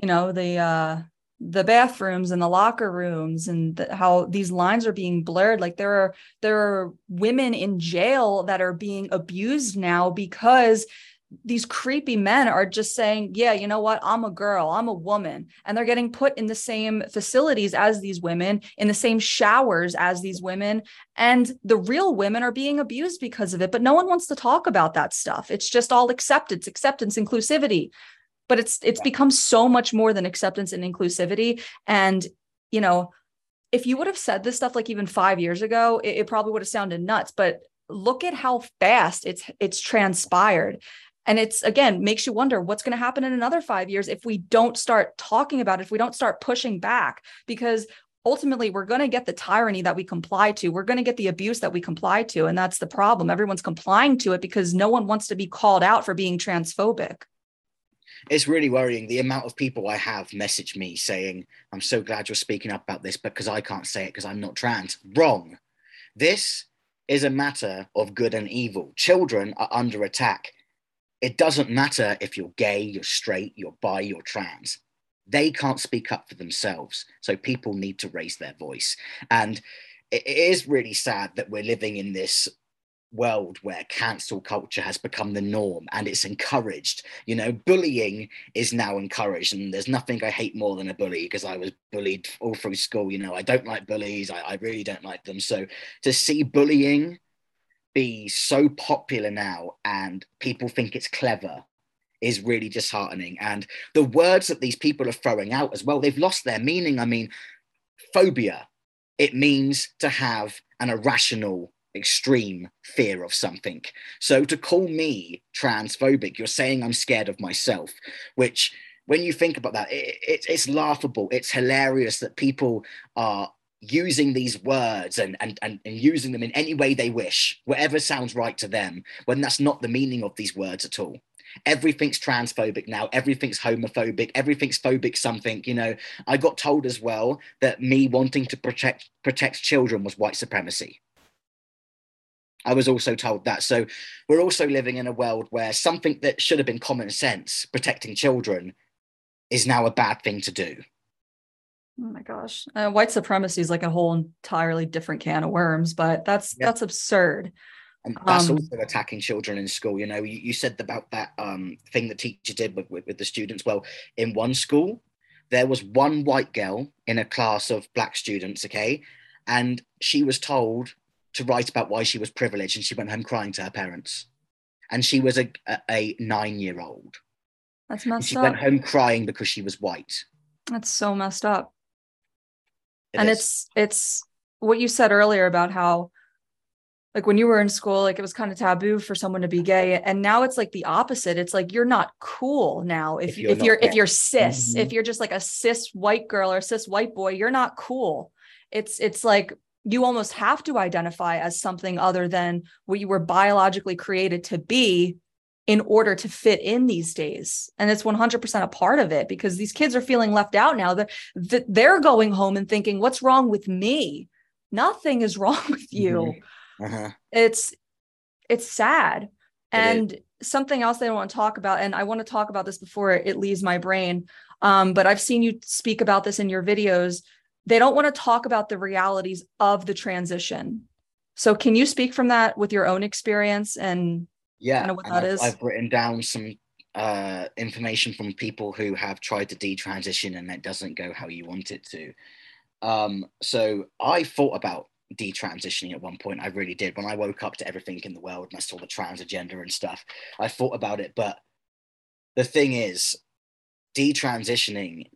you know, the uh the bathrooms and the locker rooms and the, how these lines are being blurred like there are there are women in jail that are being abused now because these creepy men are just saying yeah you know what? I'm a girl. I'm a woman. And they're getting put in the same facilities as these women in the same showers as these women. And the real women are being abused because of it. But no one wants to talk about that stuff. It's just all acceptance acceptance inclusivity. But it's it's become so much more than acceptance and inclusivity. And you know if you would have said this stuff like even five years ago it, it probably would have sounded nuts. But look at how fast it's it's transpired and it's again makes you wonder what's going to happen in another five years if we don't start talking about it if we don't start pushing back because ultimately we're going to get the tyranny that we comply to we're going to get the abuse that we comply to and that's the problem everyone's complying to it because no one wants to be called out for being transphobic it's really worrying the amount of people I have message me saying, I'm so glad you're speaking up about this because I can't say it because I'm not trans. Wrong. This is a matter of good and evil. Children are under attack. It doesn't matter if you're gay, you're straight, you're bi, you're trans. They can't speak up for themselves. So people need to raise their voice. And it is really sad that we're living in this world where cancel culture has become the norm and it's encouraged. You know, bullying is now encouraged, and there's nothing I hate more than a bully because I was bullied all through school. You know, I don't like bullies, I, I really don't like them. So to see bullying be so popular now and people think it's clever is really disheartening. And the words that these people are throwing out as well, they've lost their meaning. I mean, phobia, it means to have an irrational extreme fear of something. So to call me transphobic, you're saying I'm scared of myself, which when you think about that, it, it, it's laughable. It's hilarious that people are using these words and, and, and, and using them in any way they wish, whatever sounds right to them, when that's not the meaning of these words at all. Everything's transphobic now. Everything's homophobic. Everything's phobic something. You know, I got told as well that me wanting to protect protect children was white supremacy. I was also told that. So we're also living in a world where something that should have been common sense, protecting children, is now a bad thing to do. Oh my gosh, uh, white supremacy is like a whole entirely different can of worms, but that's yeah. that's absurd. And that's um, also attacking children in school. You know, you, you said about that um, thing the teacher did with, with, with the students. Well, in one school, there was one white girl in a class of black students, okay, and she was told to write about why she was privileged and she went home crying to her parents. And she was a, a, a nine year old. That's messed she up. She went home crying because she was white. That's so messed up. It and is. it's it's what you said earlier about how like when you were in school like it was kind of taboo for someone to be gay and now it's like the opposite it's like you're not cool now if, if you're if you're, if you're cis mm-hmm. if you're just like a cis white girl or cis white boy you're not cool it's it's like you almost have to identify as something other than what you were biologically created to be in order to fit in these days. And it's 100% a part of it because these kids are feeling left out now. That they're going home and thinking what's wrong with me? Nothing is wrong with you. Mm-hmm. uh-huh. it's it's sad. And something else that i want to talk about and i want to talk about this before it leaves my brain um, but i've seen you speak about this in your videos. They don't want to talk about the realities of the transition. So can you speak from that with your own experience and yeah, kind of what that I've, is? I've written down some uh, information from people who have tried to detransition and it doesn't go how you want it to. Um, so I thought about detransitioning at one point. I really did. When I woke up to everything in the world and I saw the trans agenda and stuff, I thought about it. But the thing is, detransitioning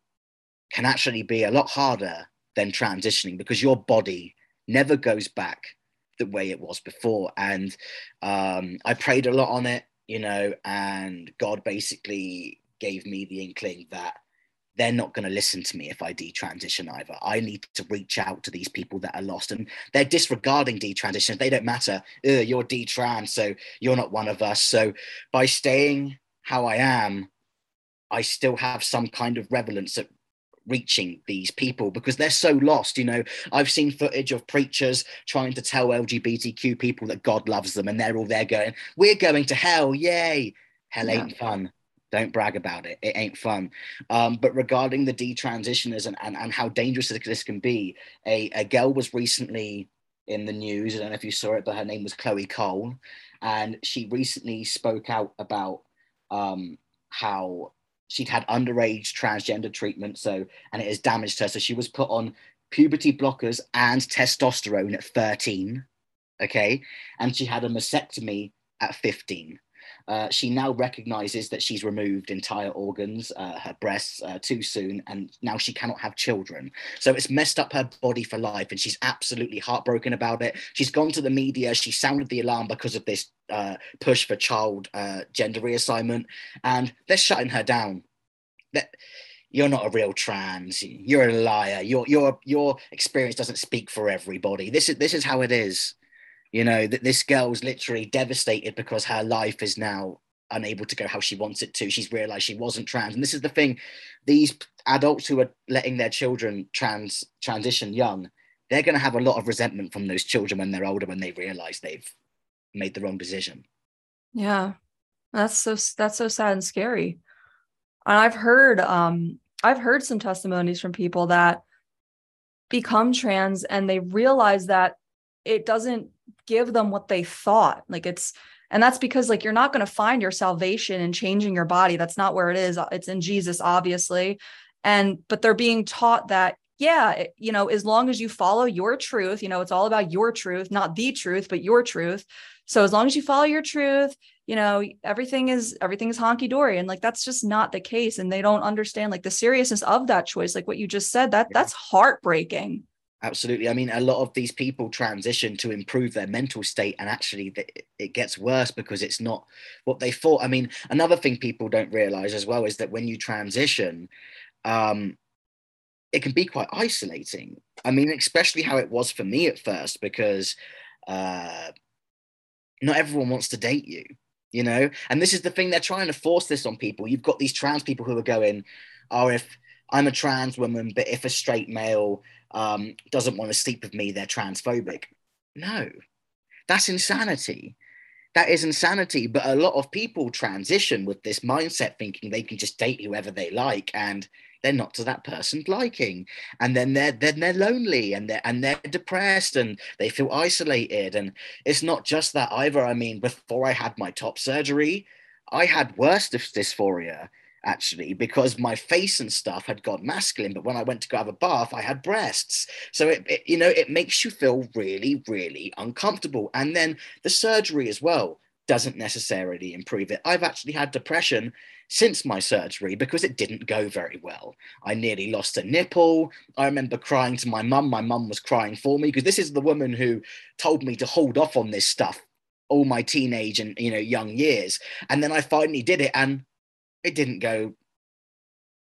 can actually be a lot harder than transitioning because your body never goes back the way it was before. And um, I prayed a lot on it, you know, and God basically gave me the inkling that they're not going to listen to me if I detransition either. I need to reach out to these people that are lost and they're disregarding detransition. They don't matter. you're detrans, so you're not one of us. So by staying how I am, I still have some kind of relevance reaching these people because they're so lost. You know, I've seen footage of preachers trying to tell LGBTQ people that God loves them and they're all there going, We're going to hell. Yay. Hell ain't yeah. fun don't brag about it. It ain't fun. Um, but regarding the detransitioners and, and, and how dangerous this can be, a, a girl was recently in the news. I don't know if you saw it, but her name was Chloe Cole. And she recently spoke out about um, how she'd had underage transgender treatment. So, and it has damaged her. So she was put on puberty blockers and testosterone at 13. Okay. And she had a mastectomy at 15. Uh, she now recognizes that she's removed entire organs, uh, her breasts, uh, too soon, and now she cannot have children. So it's messed up her body for life, and she's absolutely heartbroken about it. She's gone to the media. She sounded the alarm because of this uh, push for child uh, gender reassignment, and they're shutting her down. That you're not a real trans. You're a liar. Your your your experience doesn't speak for everybody. This is this is how it is. You know, that this girl's literally devastated because her life is now unable to go how she wants it to. She's realized she wasn't trans. And this is the thing these adults who are letting their children trans transition young, they're going to have a lot of resentment from those children when they're older when they realize they've made the wrong decision. Yeah. That's so that's so sad and scary. And I've heard um I've heard some testimonies from people that become trans and they realize that it doesn't give them what they thought. Like it's, and that's because like you're not going to find your salvation in changing your body. That's not where it is. Uh, it's in Jesus, obviously. And, but they're being taught that, yeah, you know, as long as you follow your truth, you know, it's all about your truth, not the truth, but your truth. So as long as you follow your truth, you know, everything is everything is honky dory, and like that's just not the case. And they don't understand like the seriousness of that choice. Like what you just said, that that's heartbreaking. Absolutely. I mean, a lot of these people transition to improve their mental state, and actually, it gets worse because it's not what they thought. I mean, another thing people don't realize as well is that when you transition, um, it can be quite isolating. I mean, especially how it was for me at first, because uh, not everyone wants to date you, you know? And this is the thing, they're trying to force this on people. You've got these trans people who are going, oh, if I'm a trans woman, but if a straight male um, doesn't want to sleep with me, they're transphobic. No, that's insanity. That is insanity. But a lot of people transition with this mindset thinking they can just date whoever they like and they're not to that person's liking. And then they're then they're lonely and they're and they're depressed and they feel isolated. And it's not just that either. I mean, before I had my top surgery, I had worse dysphoria actually because my face and stuff had gone masculine but when i went to go have a bath i had breasts. So it, it, you know it makes you feel really really uncomfortable. And then the surgery as well doesn't necessarily improve it. I've actually had depression since my surgery because it didn't go very well. I nearly lost a nipple. I remember crying to my mum. My mum was crying for me because this is the woman who told me to hold off on this stuff all my teenage and you know young years. And then i finally did it and it didn't go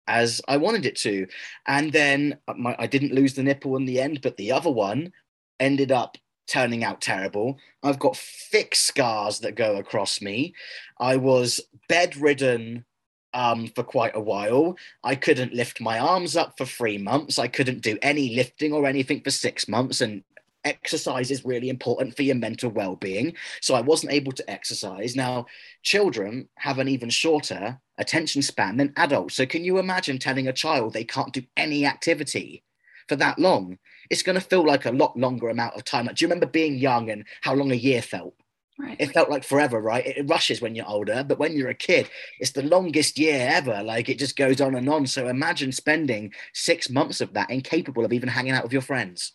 as I wanted it to. And then my, I didn't lose the nipple in the end, but the other one ended up turning out terrible. I've got thick scars that go across me. I was bedridden um, for quite a while. I couldn't lift my arms up for three months. I couldn't do any lifting or anything for six months. And exercise is really important for your mental well-being so i wasn't able to exercise now children have an even shorter attention span than adults so can you imagine telling a child they can't do any activity for that long it's going to feel like a lot longer amount of time do you remember being young and how long a year felt Right. It felt like forever, right? It rushes when you're older, but when you're a kid, it's the longest year ever. Like it just goes on and on. So imagine spending six months of that incapable of even hanging out with your friends.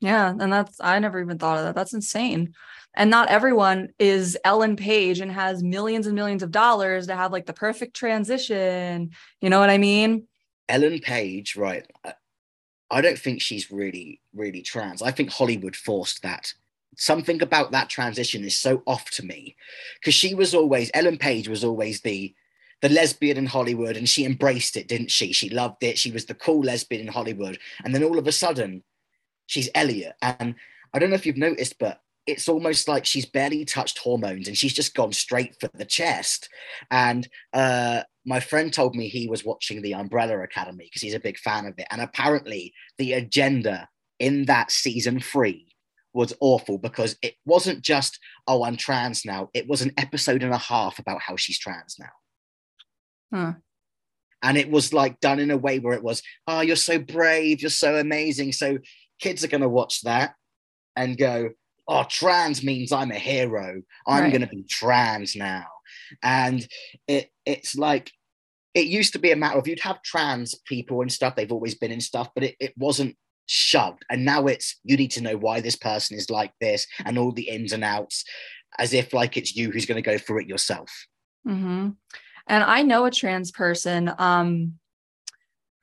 Yeah. And that's, I never even thought of that. That's insane. And not everyone is Ellen Page and has millions and millions of dollars to have like the perfect transition. You know what I mean? Ellen Page, right. I don't think she's really, really trans. I think Hollywood forced that. Something about that transition is so off to me because she was always, Ellen Page was always the, the lesbian in Hollywood and she embraced it, didn't she? She loved it. She was the cool lesbian in Hollywood. And then all of a sudden, she's Elliot. And I don't know if you've noticed, but it's almost like she's barely touched hormones and she's just gone straight for the chest. And uh, my friend told me he was watching the Umbrella Academy because he's a big fan of it. And apparently, the agenda in that season three was awful because it wasn't just, oh, I'm trans now. It was an episode and a half about how she's trans now. Huh. And it was like done in a way where it was, oh, you're so brave, you're so amazing. So kids are going to watch that and go, oh, trans means I'm a hero. I'm Right. going to be trans now. And it it's like, it used to be a matter of you'd have trans people and stuff. They've always been in stuff, but it, it wasn't shoved. And now it's you need to know why this person is like this and all the ins and outs, as if like it's you who's going to go through it yourself. hmm And I know a trans person um,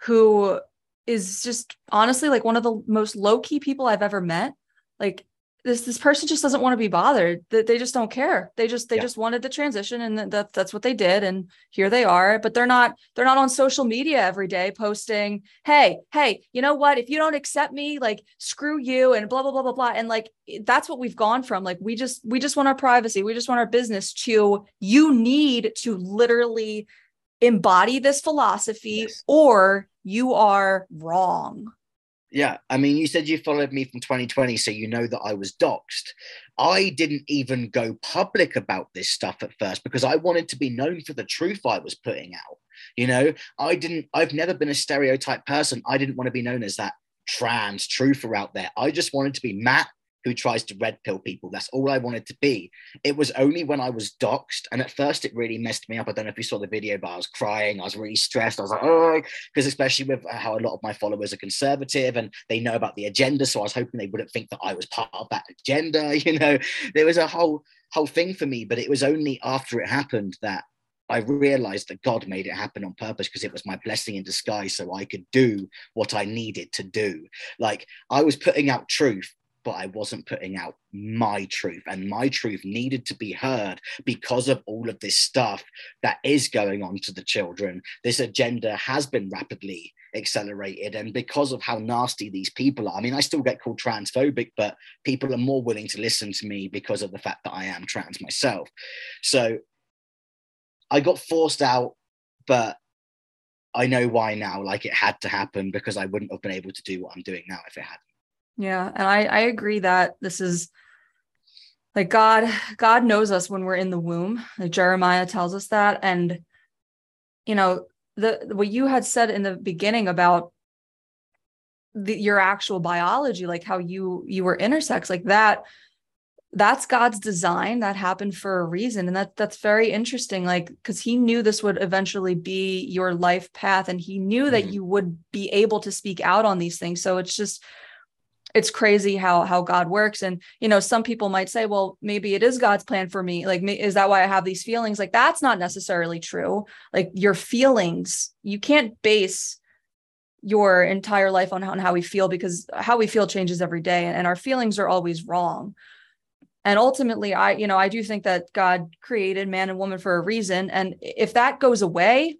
who is just honestly like one of the most low key people I've ever met. Like this, this person just doesn't want to be bothered. That they just don't care. They just they Yeah. just wanted the transition, and that- that that's what they did. And here they are. But they're not they're not on social media every day posting, "Hey, hey, you know what? If you don't accept me, like screw you," and blah blah blah blah blah. And like that's what we've gone from. Like we just we just want our privacy. We just want our business. To you need to literally embody this philosophy, Yes. or you are wrong. Yeah, I mean, you said you followed me from 2020, so you know that I was doxxed. I didn't even go public about this stuff at first because I wanted to be known for the truth I was putting out. You know, I didn't, I've never been a stereotype person. I didn't want to be known as that trans truther out there. I just wanted to be Matt who tries to red pill people. That's all I wanted to be. It was only when I was doxxed, and at first it really messed me up. I don't know if you saw the video, but I was crying. I was really stressed. I was like, oh, because especially with uh, how a lot of my followers are conservative and they know about the agenda. So I was hoping they wouldn't think that I was part of that agenda. You know, there was a whole whole thing for me, but it was only after it happened that I realized that God made it happen on purpose because it was my blessing in disguise so I could do what I needed to do. Like I was putting out truth, but I wasn't putting out my truth, and my truth needed to be heard because of all of this stuff that is going on to the children. This agenda has been rapidly accelerated, and because of how nasty these people are, I mean, I still get called transphobic, but people are more willing to listen to me because of the fact that I am trans myself. So I got forced out, but I know why now. Like it had to happen because I wouldn't have been able to do what I'm doing now if it hadn't. Yeah, and I I agree that this is like God God knows us when we're in the womb. Like Jeremiah tells us that and you know the what you had said in the beginning about the, your actual biology like how you you were intersex like that that's God's design that happened for a reason and that that's very interesting like cuz he knew this would eventually be your life path and he knew that Mhm. you would be able to speak out on these things so it's just it's crazy how how God works. And you know some people might say well maybe it is God's plan for me. Like is that why I have these feelings? Like that's not necessarily true. Like your feelings you can't base your entire life on how, on how we feel because how we feel changes every day and our feelings are always wrong. And ultimately i you know i do think that god created man and woman for a reason. And if that goes away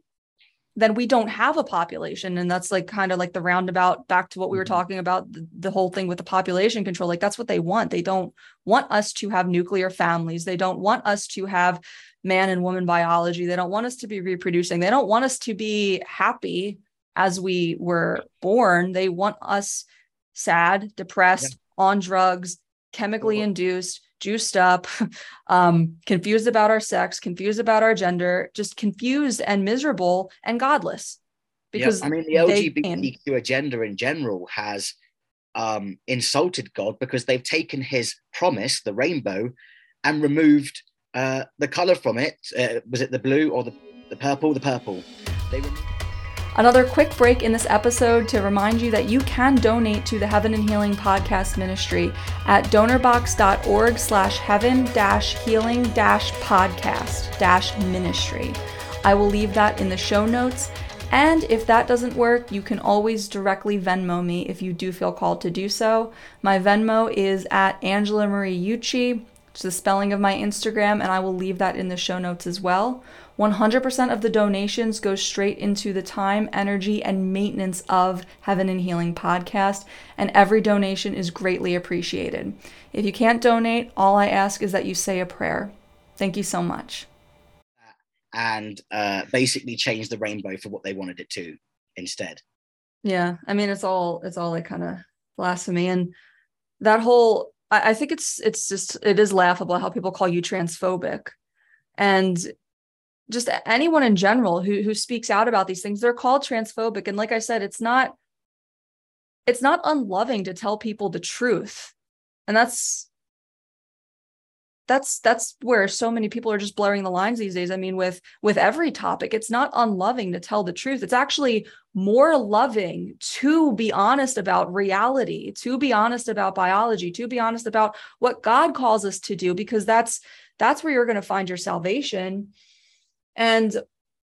then we don't have a population. And that's like kind of like the roundabout back to what we were Mhm. talking about the, the whole thing with the population control. Like that's what they want. They don't want us to have nuclear families. They don't want us to have man and woman biology. They don't want us to be reproducing. They don't want us to be happy as we were born. They want us sad depressed on drugs chemically induced juiced up um confused about our sex confused about our gender just confused and miserable and godless because yeah, I mean, the. LGBTQ agenda in general has um, insulted God because they've taken his promise, the rainbow, and removed uh, the color from it. Uh, was it the blue or the, the purple? The purple. They Another quick break in this episode to remind you that you can donate to the Heaven and Healing podcast ministry at donorbox.org slash heaven dash healing dash podcast dash ministry. I will leave that in the show notes. And if that doesn't work, you can always directly Venmo me if you do feel called to do so. My Venmo is at Angela Marie Ucci. It's the spelling of my Instagram, and I will leave that in the show notes as well. 100% of the donations go straight into the time, energy, and maintenance of Heaven and Healing podcast, and every donation is greatly appreciated. If you can't donate, all I ask is that you say a prayer. Thank you so much. And uh, basically change the rainbow for what they wanted it to instead. Yeah, I mean, it's all it's all like kind of blasphemy, and that whole I, I think it's it's just it is laughable how people call you transphobic, and just anyone in general who who speaks out about these things they're called transphobic. And like i said it's not it's not unloving to tell people the truth. And that's that's that's where so many people are just blurring the lines these days. I mean with with every topic it's not unloving to tell the truth. It's actually more loving to be honest about reality to be honest about biology to be honest about what god calls us to do because that's that's where you're going to find your salvation and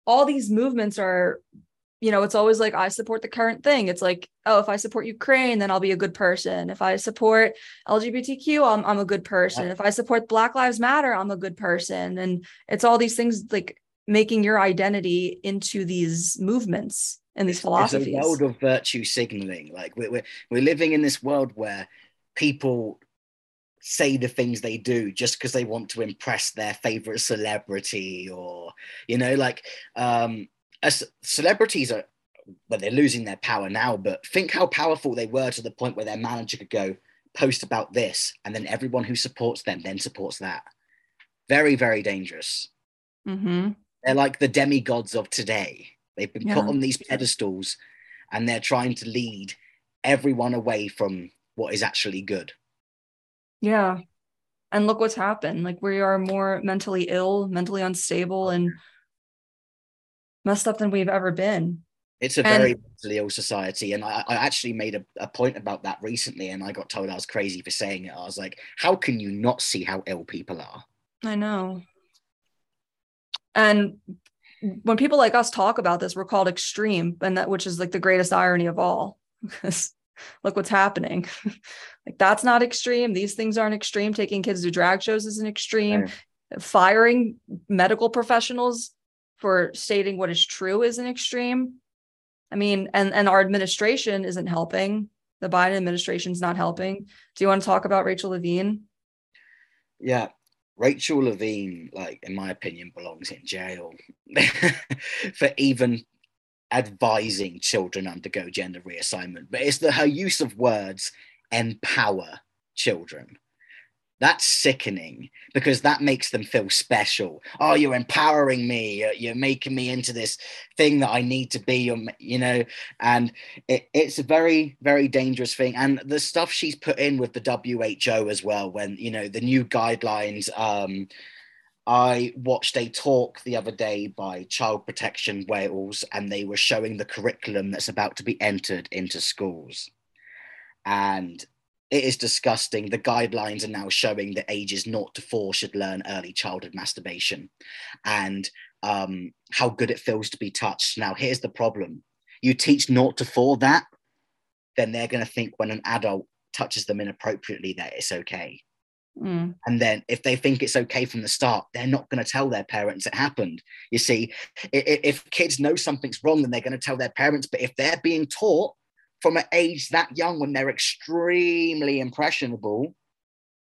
all these movements are, you know, it's always like, I support the current thing. It's like, oh, if I support Ukraine, then I'll be a good person. If I support LGBTQ, I'm, I'm a good person. If I support Black Lives Matter, I'm a good person. And it's all these things like making your identity into these movements and these philosophies. It's a world of virtue signaling. Like we're, we're, we're living in this world where people say the things they do just because they want to impress their favorite celebrity or you know like um as celebrities are well they're losing their power now but think how powerful they were to the point where their manager could go post about this and then everyone who supports them then supports that very very dangerous mm-hmm. they're like the demigods of today they've been yeah. put on these pedestals and they're trying to lead everyone away from what is actually good yeah. And look what's happened. Like we are more mentally ill, mentally unstable, and messed up than we've ever been. It's a very and, mentally ill society. And I, I actually made a, a point about that recently, and I got told I was crazy for saying it. I was like, how can you not see how ill people are? I know. And when people like us talk about this, we're called extreme, and that which is like the greatest irony of all. Because look what's happening. like that's not extreme. These things aren't extreme. Taking kids to drag shows is an extreme. Right. Firing medical professionals for stating what is true is an extreme. I mean, and and our administration isn't helping. The Biden administration is not helping. Do you want to talk about Rachel Levine? Yeah, Rachel Levine, like in my opinion, belongs in jail for even advising children undergo gender reassignment, but it's the her use of words empower children. That's sickening because that makes them feel special. Oh, you're empowering me. You're, making me into this thing that I need to be, you know, and it, it's a very, very dangerous thing. And the stuff she's put in with the WHO as well, when, you know, the new guidelines, um, I watched a talk the other day by Child Protection Wales, and they were showing the curriculum that's about to be entered into schools. And it is disgusting. The guidelines are now showing that ages 0 to 4 should learn early childhood masturbation and um, how good it feels to be touched. Now, here's the problem you teach 0 to 4 that, then they're going to think when an adult touches them inappropriately that it's okay. Mm. And then if they think it's okay from the start, they're not going to tell their parents it happened. You see, if, if kids know something's wrong, then they're going to tell their parents. But if they're being taught from an age that young when they're extremely impressionable,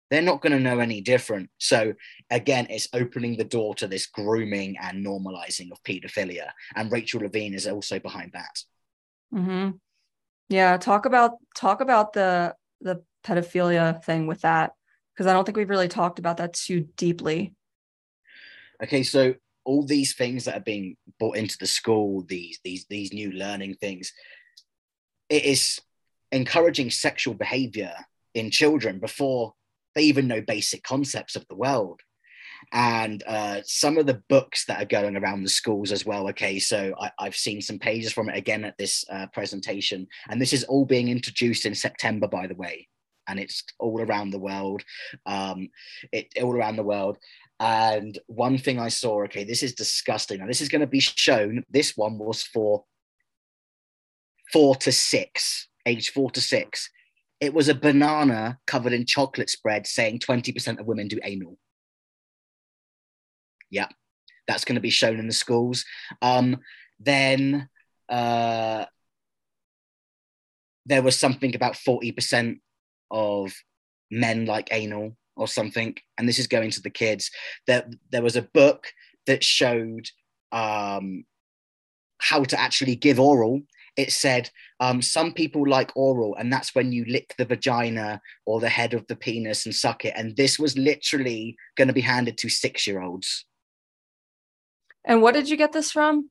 they're not going to know any different. So again, it's opening the door to this grooming and normalizing of pedophilia. And Rachel Levine is also behind that. Mm-hmm. Yeah, talk about talk about the the pedophilia thing with that because I don't think we've really talked about that too deeply. Okay, so all these things that are being brought into the school, these these these new learning things, it is encouraging sexual behavior in children before they even know basic concepts of the world. And uh, some of the books that are going around the schools as well. Okay, so I, have seen some pages from it again at this uh, presentation, and this is all being introduced in September, by the way and it's all around the world. Um, it all around the world. And one thing I saw, okay, this is disgusting. Now this is going to be shown. This one was for four to six, age four to six. It was a banana covered in chocolate spread saying 20% of women do anal. Yeah, that's going to be shown in the schools. Um, then uh, there was something about 40% of men like anal or something. And this is going to the kids. There, there was a book that showed um, how to actually give oral. It said um, some people like oral, and that's when you lick the vagina or the head of the penis and suck it. And this was literally going to be handed to six year olds. And what did you get this from?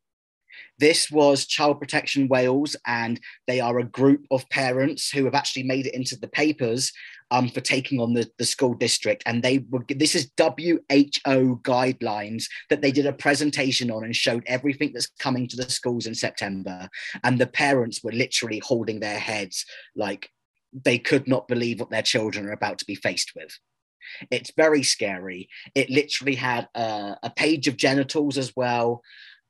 This was Child Protection Wales, and they are a group of parents who have actually made it into the papers um, for taking on the, the school district. And they were, this is WHO guidelines that they did a presentation on and showed everything that's coming to the schools in September. And the parents were literally holding their heads like they could not believe what their children are about to be faced with. It's very scary. It literally had a, a page of genitals as well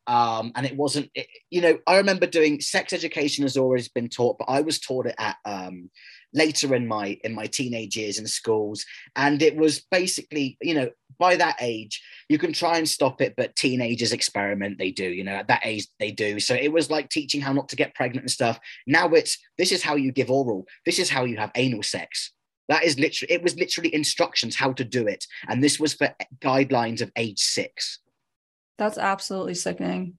um, and it wasn't it, you know i remember doing sex education has always been taught but i was taught it at um, later in my in my teenage years in schools. And it was basically you know by that age you can try and stop it but teenagers experiment they do you know at that age they do. So it was like teaching how not to get pregnant and stuff. Now it's this is how you give oral. This is how you have anal sex. That is literally it was literally instructions how to do it. And this was for guidelines of age six that's absolutely sickening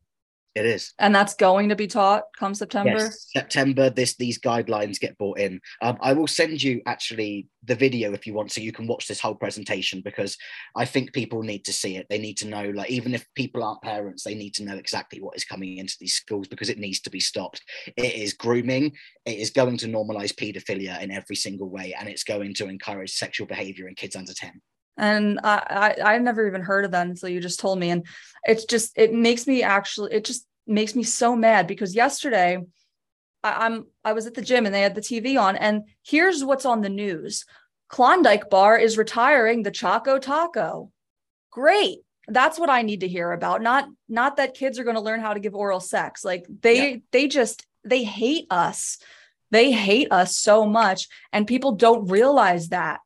it is, and that's going to be taught come September. Yes, September. This these guidelines get brought in. Um, I will send you actually the video if you want, so you can watch this whole presentation because I think people need to see it. They need to know, like, even if people aren't parents, they need to know exactly what is coming into these schools because it needs to be stopped. It is grooming. It is going to normalize paedophilia in every single way, and it's going to encourage sexual behavior in kids under ten and I, I I've never even heard of that until you just told me, and it's just it makes me actually it just makes me so mad because yesterday I, I'm I was at the gym and they had the TV on, and here's what's on the news: Klondike Bar is retiring the Choco Taco. Great, that's what I need to hear about. Not not that kids are going to learn how to give oral sex. Like they yeah. they just they hate us. They hate us so much, and people don't realize that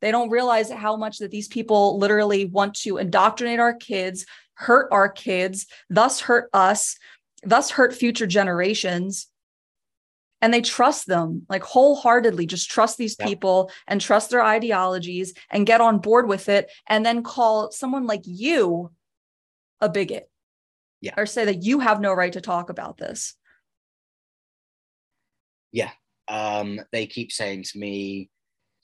they don't realize how much that these people literally want to indoctrinate our kids, hurt our kids, thus hurt us, thus hurt future generations. And they trust them like wholeheartedly, just trust these yeah. people and trust their ideologies and get on board with it. And then call someone like you a bigot. Yeah. Or say that you have no right to talk about this. Yeah. Um, they keep saying to me,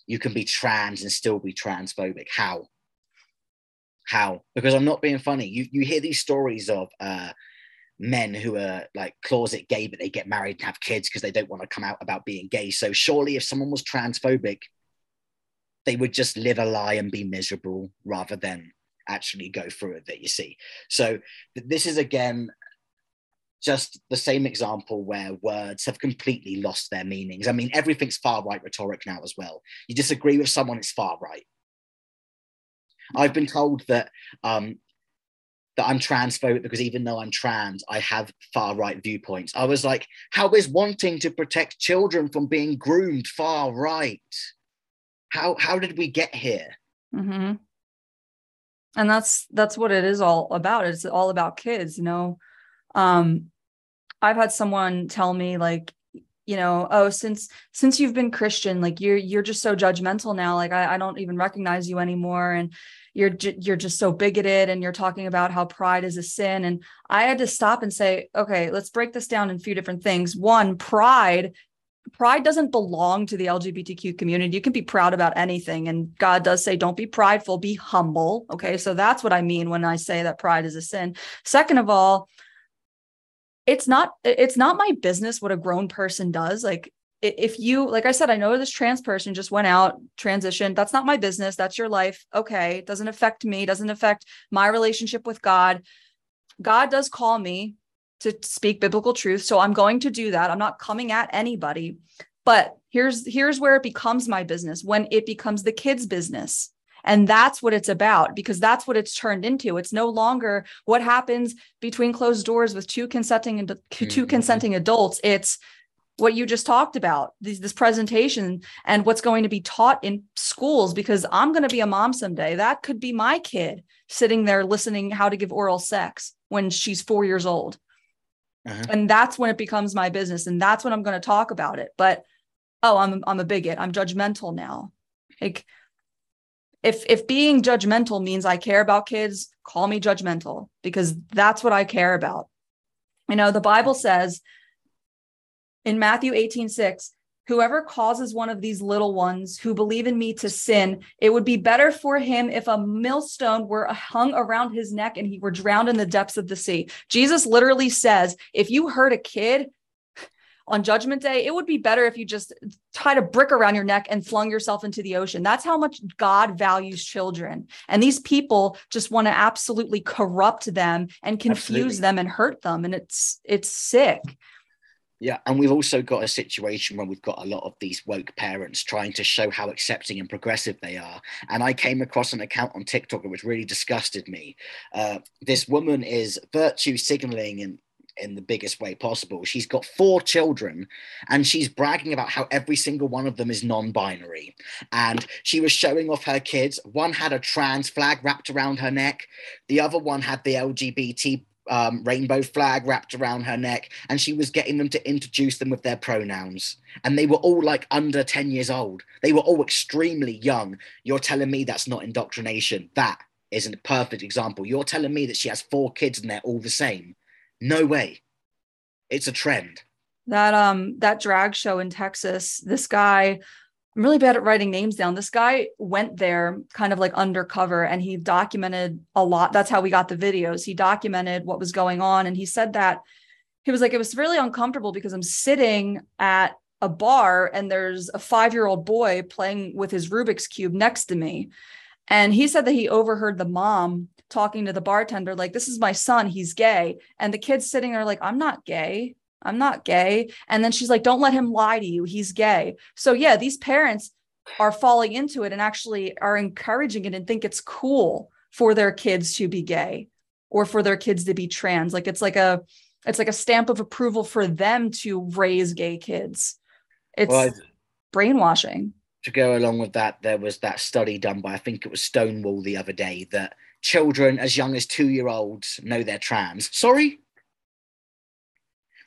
you can be trans and still be transphobic. How? How? Because I'm not being funny. You you hear these stories of uh, men who are like closet gay, but they get married and have kids because they don't want to come out about being gay. So surely, if someone was transphobic, they would just live a lie and be miserable rather than actually go through it. That you see. So this is again just the same example where words have completely lost their meanings. I mean, everything's far right rhetoric now as well. You disagree with someone, it's far right. I've been told that um, that I'm transphobic because even though I'm trans, I have far right viewpoints. I was like, how is wanting to protect children from being groomed far right? How how did we get here? Mm-hmm. And that's that's what it is all about. It's all about kids, you know. Um, I've had someone tell me like, you know, oh, since since you've been Christian, like you're you're just so judgmental now. Like I, I don't even recognize you anymore, and you're j- you're just so bigoted, and you're talking about how pride is a sin. And I had to stop and say, okay, let's break this down in a few different things. One, pride pride doesn't belong to the LGBTQ community. You can be proud about anything. And God does say, don't be prideful, be humble. Okay. So that's what I mean when I say that pride is a sin. Second of all, it's not it's not my business what a grown person does. Like if you like i said i know this trans person just went out transitioned. That's not my business. That's your life. Okay. It doesn't affect me. Doesn't affect my relationship with god. God does call me to speak biblical truth. So i'm going to do that. I'm not coming at anybody. But here's here's where it becomes my business when it becomes the kids business and that's what it's about because that's what it's turned into. It's no longer what happens between closed doors with two consenting and 2 mm-hmm. consenting adults. It's what you just talked about this, this presentation and what's going to be taught in schools because i'm going to be a mom someday that could be my kid sitting there listening how to give oral sex when she's four years old uh-huh. and that's when it becomes my business and that's when i'm going to talk about it but oh i'm, I'm a bigot i'm judgmental now like if if being judgmental means i care about kids call me judgmental because that's what i care about you know the bible says in Matthew 18, 6, whoever causes one of these little ones who believe in me to sin, it would be better for him if a millstone were hung around his neck and he were drowned in the depths of the sea. Jesus literally says, if you hurt a kid, on judgment day, it would be better if you just tied a brick around your neck and flung yourself into the ocean. That's how much God values children. And these people just want to absolutely corrupt them and confuse absolutely. them and hurt them. And it's it's sick. Yeah, and we've also got a situation where we've got a lot of these woke parents trying to show how accepting and progressive they are. And I came across an account on TikTok which really disgusted me. Uh, this woman is virtue signaling in in the biggest way possible. She's got four children and she's bragging about how every single one of them is non binary. And she was showing off her kids. One had a trans flag wrapped around her neck, the other one had the LGBT um, rainbow flag wrapped around her neck, and she was getting them to introduce them with their pronouns. And they were all like under 10 years old. They were all extremely young. You're telling me that's not indoctrination. That is a perfect example. You're telling me that she has four kids and they're all the same. No way. It's a trend. That um that drag show in Texas, this guy I'm really bad at writing names down. This guy went there kind of like undercover and he documented a lot. That's how we got the videos. He documented what was going on. And he said that he was like, it was really uncomfortable because I'm sitting at a bar and there's a five year old boy playing with his Rubik's Cube next to me. And he said that he overheard the mom talking to the bartender, like, this is my son, he's gay. And the kid's sitting there, are like, I'm not gay. I'm not gay. And then she's like, don't let him lie to you. He's gay. So, yeah, these parents are falling into it and actually are encouraging it and think it's cool for their kids to be gay or for their kids to be trans. Like it's like a, it's like a stamp of approval for them to raise gay kids. It's well, brainwashing. To go along with that, there was that study done by, I think it was Stonewall the other day, that children as young as two year olds know they're trans. Sorry?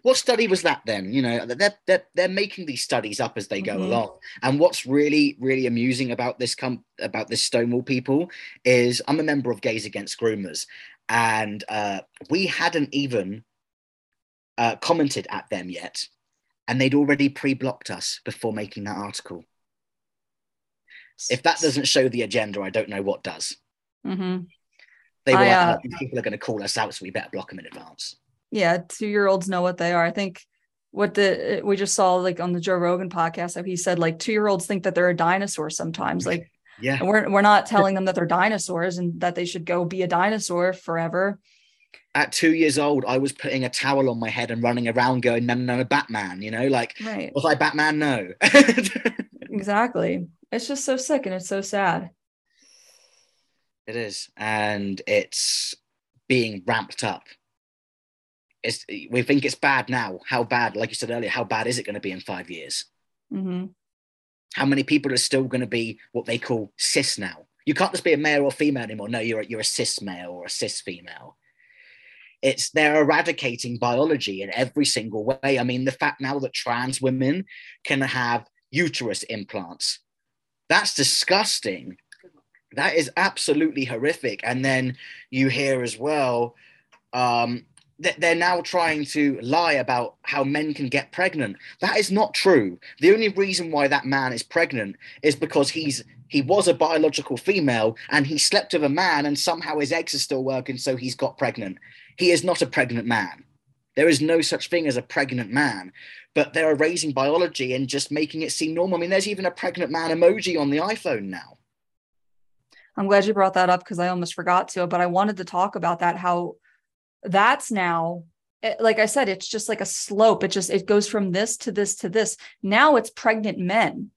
what study was that then? You know, they're, they're, they're making these studies up as they go mm-hmm. along. And what's really, really amusing about this com- about this Stonewall people is I'm a member of Gays Against Groomers, and uh, we hadn't even uh, commented at them yet, and they'd already pre-blocked us before making that article. If that doesn't show the agenda, I don't know what does. Mm-hmm. They were I, uh, like, oh, people are going to call us out, so we better block them in advance yeah, two year olds know what they are. I think what the we just saw like on the Joe Rogan podcast, he said like two year olds think that they're a dinosaur sometimes. Like, yeah, we're we're not telling them that they're dinosaurs and that they should go be a dinosaur forever. At two years old, I was putting a towel on my head and running around going, no, no, no, Batman, you know, like, right. was I Batman? No. exactly. It's just so sick and it's so sad. It is. And it's being ramped up it's, we think it's bad now. How bad, like you said earlier, how bad is it going to be in five years? Mm-hmm. How many people are still going to be what they call cis now? You can't just be a male or female anymore. No, you're a, you're a cis male or a cis female. It's they're eradicating biology in every single way. I mean, the fact now that trans women can have uterus implants, that's disgusting. That is absolutely horrific. And then you hear as well, um, they're now trying to lie about how men can get pregnant. That is not true. The only reason why that man is pregnant is because he's he was a biological female and he slept with a man and somehow his eggs are still working, so he's got pregnant. He is not a pregnant man. There is no such thing as a pregnant man, but they're erasing biology and just making it seem normal. I mean, there's even a pregnant man emoji on the iPhone now. I'm glad you brought that up because I almost forgot to, but I wanted to talk about that how that's now eh, like I said, it's just like a slope. It just it goes from this to this to this. Now it's pregnant men.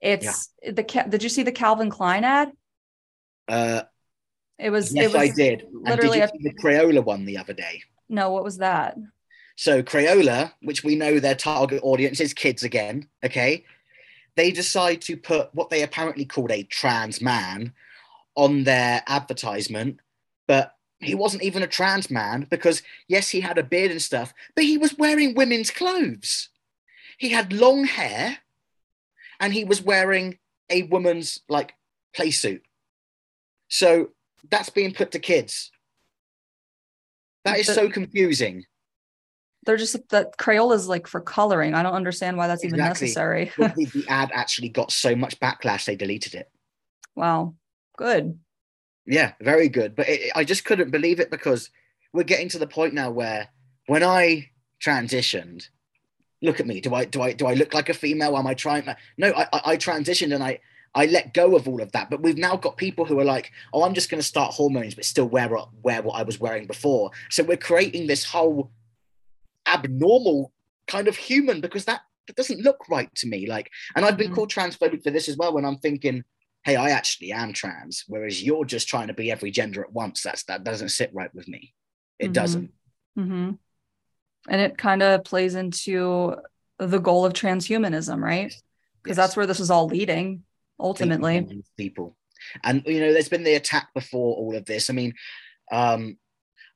It's yeah. the did you see the Calvin Klein ad? Uh, it was. Yes, it was I did. Literally, and did you see the Crayola one the other day. No, what was that? So Crayola, which we know their target audience is kids again, okay? They decide to put what they apparently called a trans man on their advertisement, but he wasn't even a trans man because yes, he had a beard and stuff, but he was wearing women's clothes. He had long hair and he was wearing a woman's like play suit. So that's being put to kids. That is so confusing. They're just that Crayola is like for coloring. I don't understand why that's exactly. even necessary. the, the ad actually got so much backlash they deleted it. Wow, good. Yeah, very good. But it, I just couldn't believe it because we're getting to the point now where when I transitioned, look at me. Do I do I do I look like a female? Am I trying? No, I, I transitioned and I I let go of all of that. But we've now got people who are like, oh, I'm just going to start hormones, but still wear wear what I was wearing before. So we're creating this whole abnormal kind of human because that, that doesn't look right to me. Like, and I've been mm-hmm. called transphobic for this as well. When I'm thinking, hey, I actually am trans, whereas you're just trying to be every gender at once. That's that doesn't sit right with me. It mm-hmm. doesn't. Mm-hmm. And it kind of plays into the goal of transhumanism, right? Because yes. that's where this is all leading ultimately people and you know there's been the attack before all of this i mean um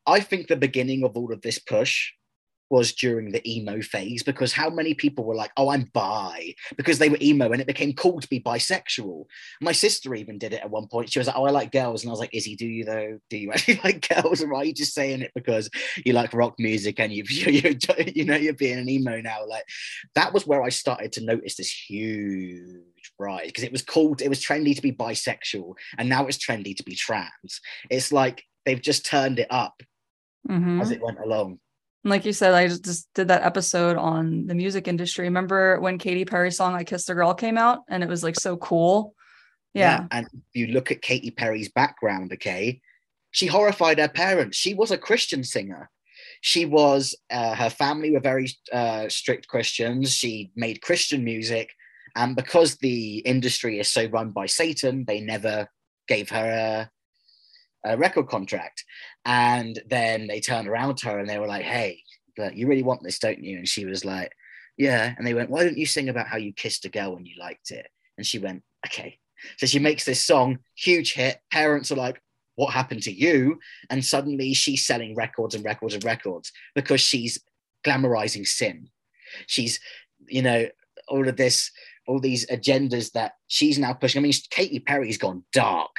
i think the beginning of all of this push was during the emo phase because how many people were like, oh, I'm bi because they were emo and it became cool to be bisexual. My sister even did it at one point. She was like, oh, I like girls. And I was like, Izzy, do you though? Do you actually like girls? Or are you just saying it because you like rock music and you, you, you know, you're being an emo now? Like that was where I started to notice this huge rise because it was called, it was trendy to be bisexual and now it's trendy to be trans. It's like they've just turned it up mm-hmm. as it went along like you said, I just did that episode on the music industry. Remember when Katy Perry's song "I Kissed a Girl" came out, and it was like so cool. Yeah. yeah. And you look at Katy Perry's background, okay, she horrified her parents. She was a Christian singer. She was. Uh, her family were very uh, strict Christians. She made Christian music, and because the industry is so run by Satan, they never gave her a, a record contract. And then they turned around to her and they were like, hey, but you really want this, don't you? And she was like, yeah. And they went, why don't you sing about how you kissed a girl when you liked it? And she went, okay. So she makes this song, huge hit. Parents are like, what happened to you? And suddenly she's selling records and records and records because she's glamorizing sin. She's, you know, all of this, all these agendas that she's now pushing. I mean, Katy Perry's gone dark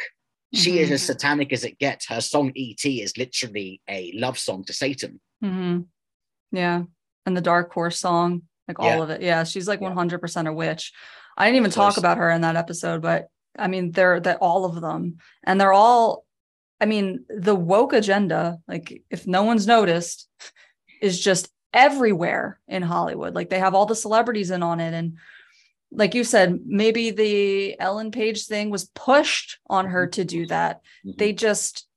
she mm-hmm. is as satanic as it gets. Her song "E.T." is literally a love song to Satan. Mm-hmm. Yeah, and the Dark Horse song, like all of it. Yeah, she's like hundred percent a witch. I didn't even talk about her in that episode, but I mean, they're that all of them, and they're all. I mean, the woke agenda, like if no one's noticed, is just everywhere in Hollywood. Like they have all the celebrities in on it, and like you said, maybe the Ellen Page thing was pushed on her to do that. Mm-hmm. They just,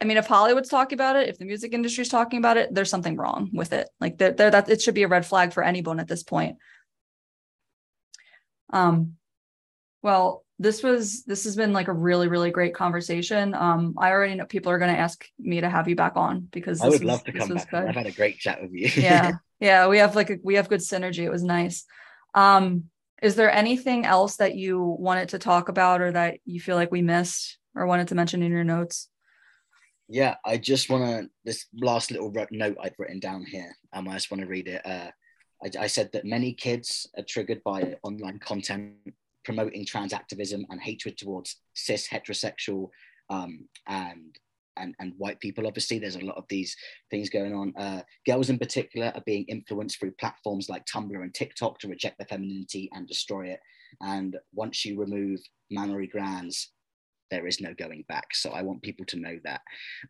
I mean, if Hollywood's talking about it, if the music industry's talking about it, there's something wrong with it. Like there, that it should be a red flag for anyone at this point. Um, well, this was this has been like a really really great conversation. Um, I already know people are going to ask me to have you back on because I would love to come back. Good. I've had a great chat with you. yeah, yeah, we have like a, we have good synergy. It was nice. Um, is there anything else that you wanted to talk about or that you feel like we missed or wanted to mention in your notes? Yeah, I just want to, this last little note I'd written down here, um, I just want to read it. Uh, I, I said that many kids are triggered by online content promoting trans activism and hatred towards cis heterosexual um, and and, and white people. Obviously, there's a lot of these things going on. Uh, girls in particular are being influenced through platforms like Tumblr and TikTok to reject their femininity and destroy it. And once you remove mammary glands, there is no going back. So I want people to know that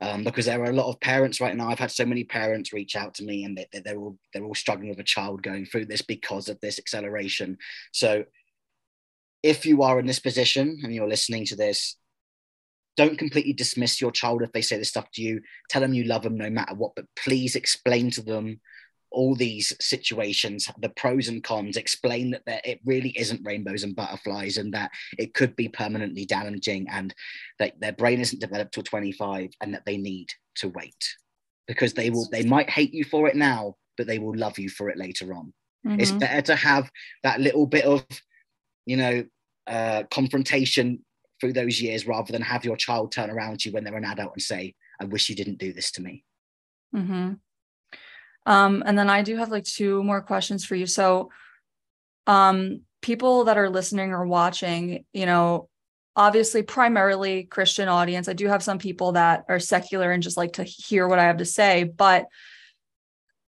um, because there are a lot of parents right now. I've had so many parents reach out to me, and they, they're all they're all struggling with a child going through this because of this acceleration. So if you are in this position and you're listening to this, don't completely dismiss your child if they say this stuff to you. Tell them you love them no matter what, but please explain to them all these situations, the pros and cons, explain that there, it really isn't rainbows and butterflies and that it could be permanently damaging and that their brain isn't developed till 25 and that they need to wait because they will they might hate you for it now, but they will love you for it later on. Mm-hmm. It's better to have that little bit of, you know, uh, confrontation through those years rather than have your child turn around to you when they're an adult and say, I wish you didn't do this to me. Mm-hmm. Um, and then I do have like two more questions for you. So, um, people that are listening or watching, you know, obviously primarily Christian audience. I do have some people that are secular and just like to hear what I have to say, but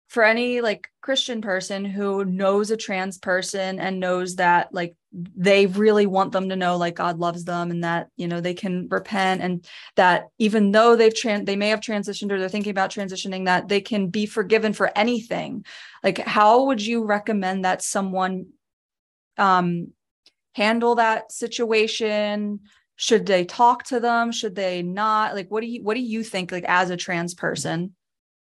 for any like Christian person who knows a trans person and knows that like they really want them to know like God loves them and that you know they can repent and that even though they've trans they may have transitioned or they're thinking about transitioning that they can be forgiven for anything. Like how would you recommend that someone um handle that situation? Should they talk to them? Should they not? Like what do you what do you think like as a trans person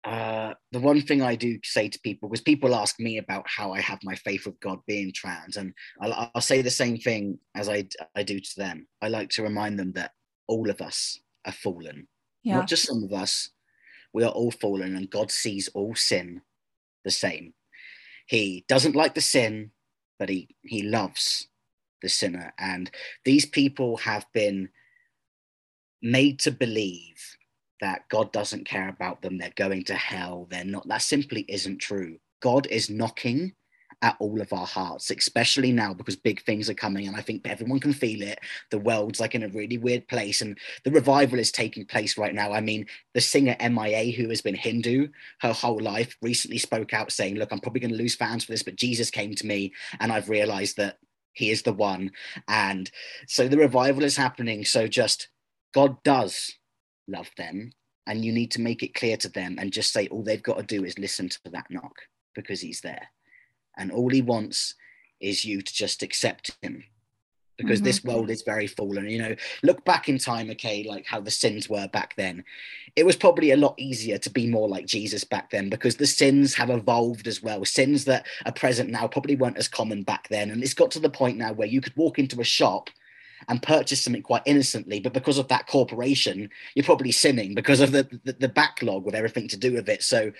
uh, the one thing I do say to people, because people ask me about how I have my faith with God being trans, and I'll, I'll say the same thing as I, I do to them. I like to remind them that all of us are fallen, yeah. not just some of us. We are all fallen, and God sees all sin the same. He doesn't like the sin, but he, he loves the sinner. And these people have been made to believe that God doesn't care about them, they're going to hell, they're not. That simply isn't true. God is knocking at all of our hearts, especially now because big things are coming. And I think everyone can feel it. The world's like in a really weird place, and the revival is taking place right now. I mean, the singer MIA, who has been Hindu her whole life, recently spoke out saying, Look, I'm probably going to lose fans for this, but Jesus came to me, and I've realized that he is the one. And so the revival is happening. So just God does love them and you need to make it clear to them and just say all they've got to do is listen to that knock because he's there. And all he wants is you to just accept him because mm-hmm. this world is very fallen. You know look back in time okay like how the sins were back then. It was probably a lot easier to be more like jesus back then because the sins have evolved as well. Sins that are present now probably weren't as common back then and it's got to the point now where you could walk into a shop and purchase something quite innocently, but because of that corporation, you're probably sinning because of the, the, the backlog with everything to do with it. So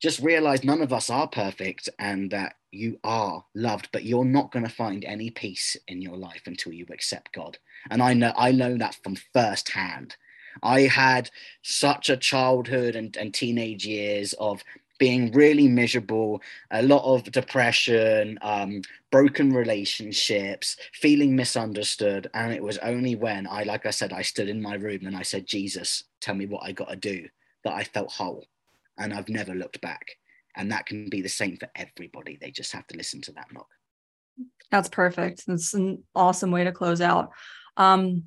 just realize none of us are perfect and that you are loved, but you're not going to find any peace in your life until you accept God. And I know I know that from firsthand. I had such a childhood and, and teenage years of being really miserable, a lot of depression, um, broken relationships, feeling misunderstood. And it was only when I, like I said, I stood in my room and I said, Jesus, tell me what I got to do, that I felt whole. And I've never looked back. And that can be the same for everybody. They just have to listen to that knock. That's perfect. That's an awesome way to close out. Um,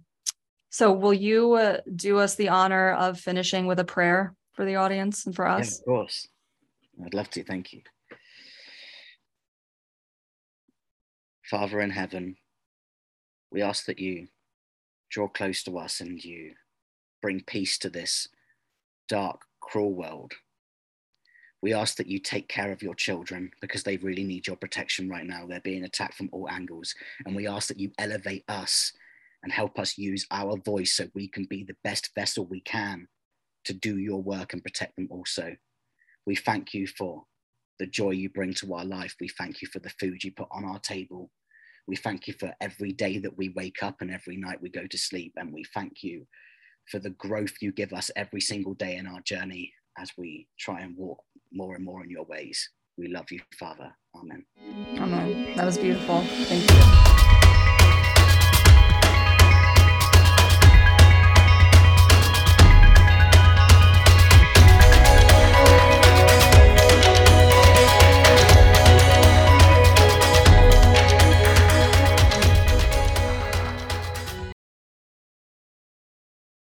so, will you uh, do us the honor of finishing with a prayer for the audience and for us? Yeah, of course. I'd love to. Thank you. Father in heaven, we ask that you draw close to us and you bring peace to this dark, cruel world. We ask that you take care of your children because they really need your protection right now. They're being attacked from all angles. And we ask that you elevate us and help us use our voice so we can be the best vessel we can to do your work and protect them also. We thank you for the joy you bring to our life. We thank you for the food you put on our table. We thank you for every day that we wake up and every night we go to sleep. And we thank you for the growth you give us every single day in our journey as we try and walk more and more in your ways. We love you, Father. Amen. Amen. That was beautiful. Thank you.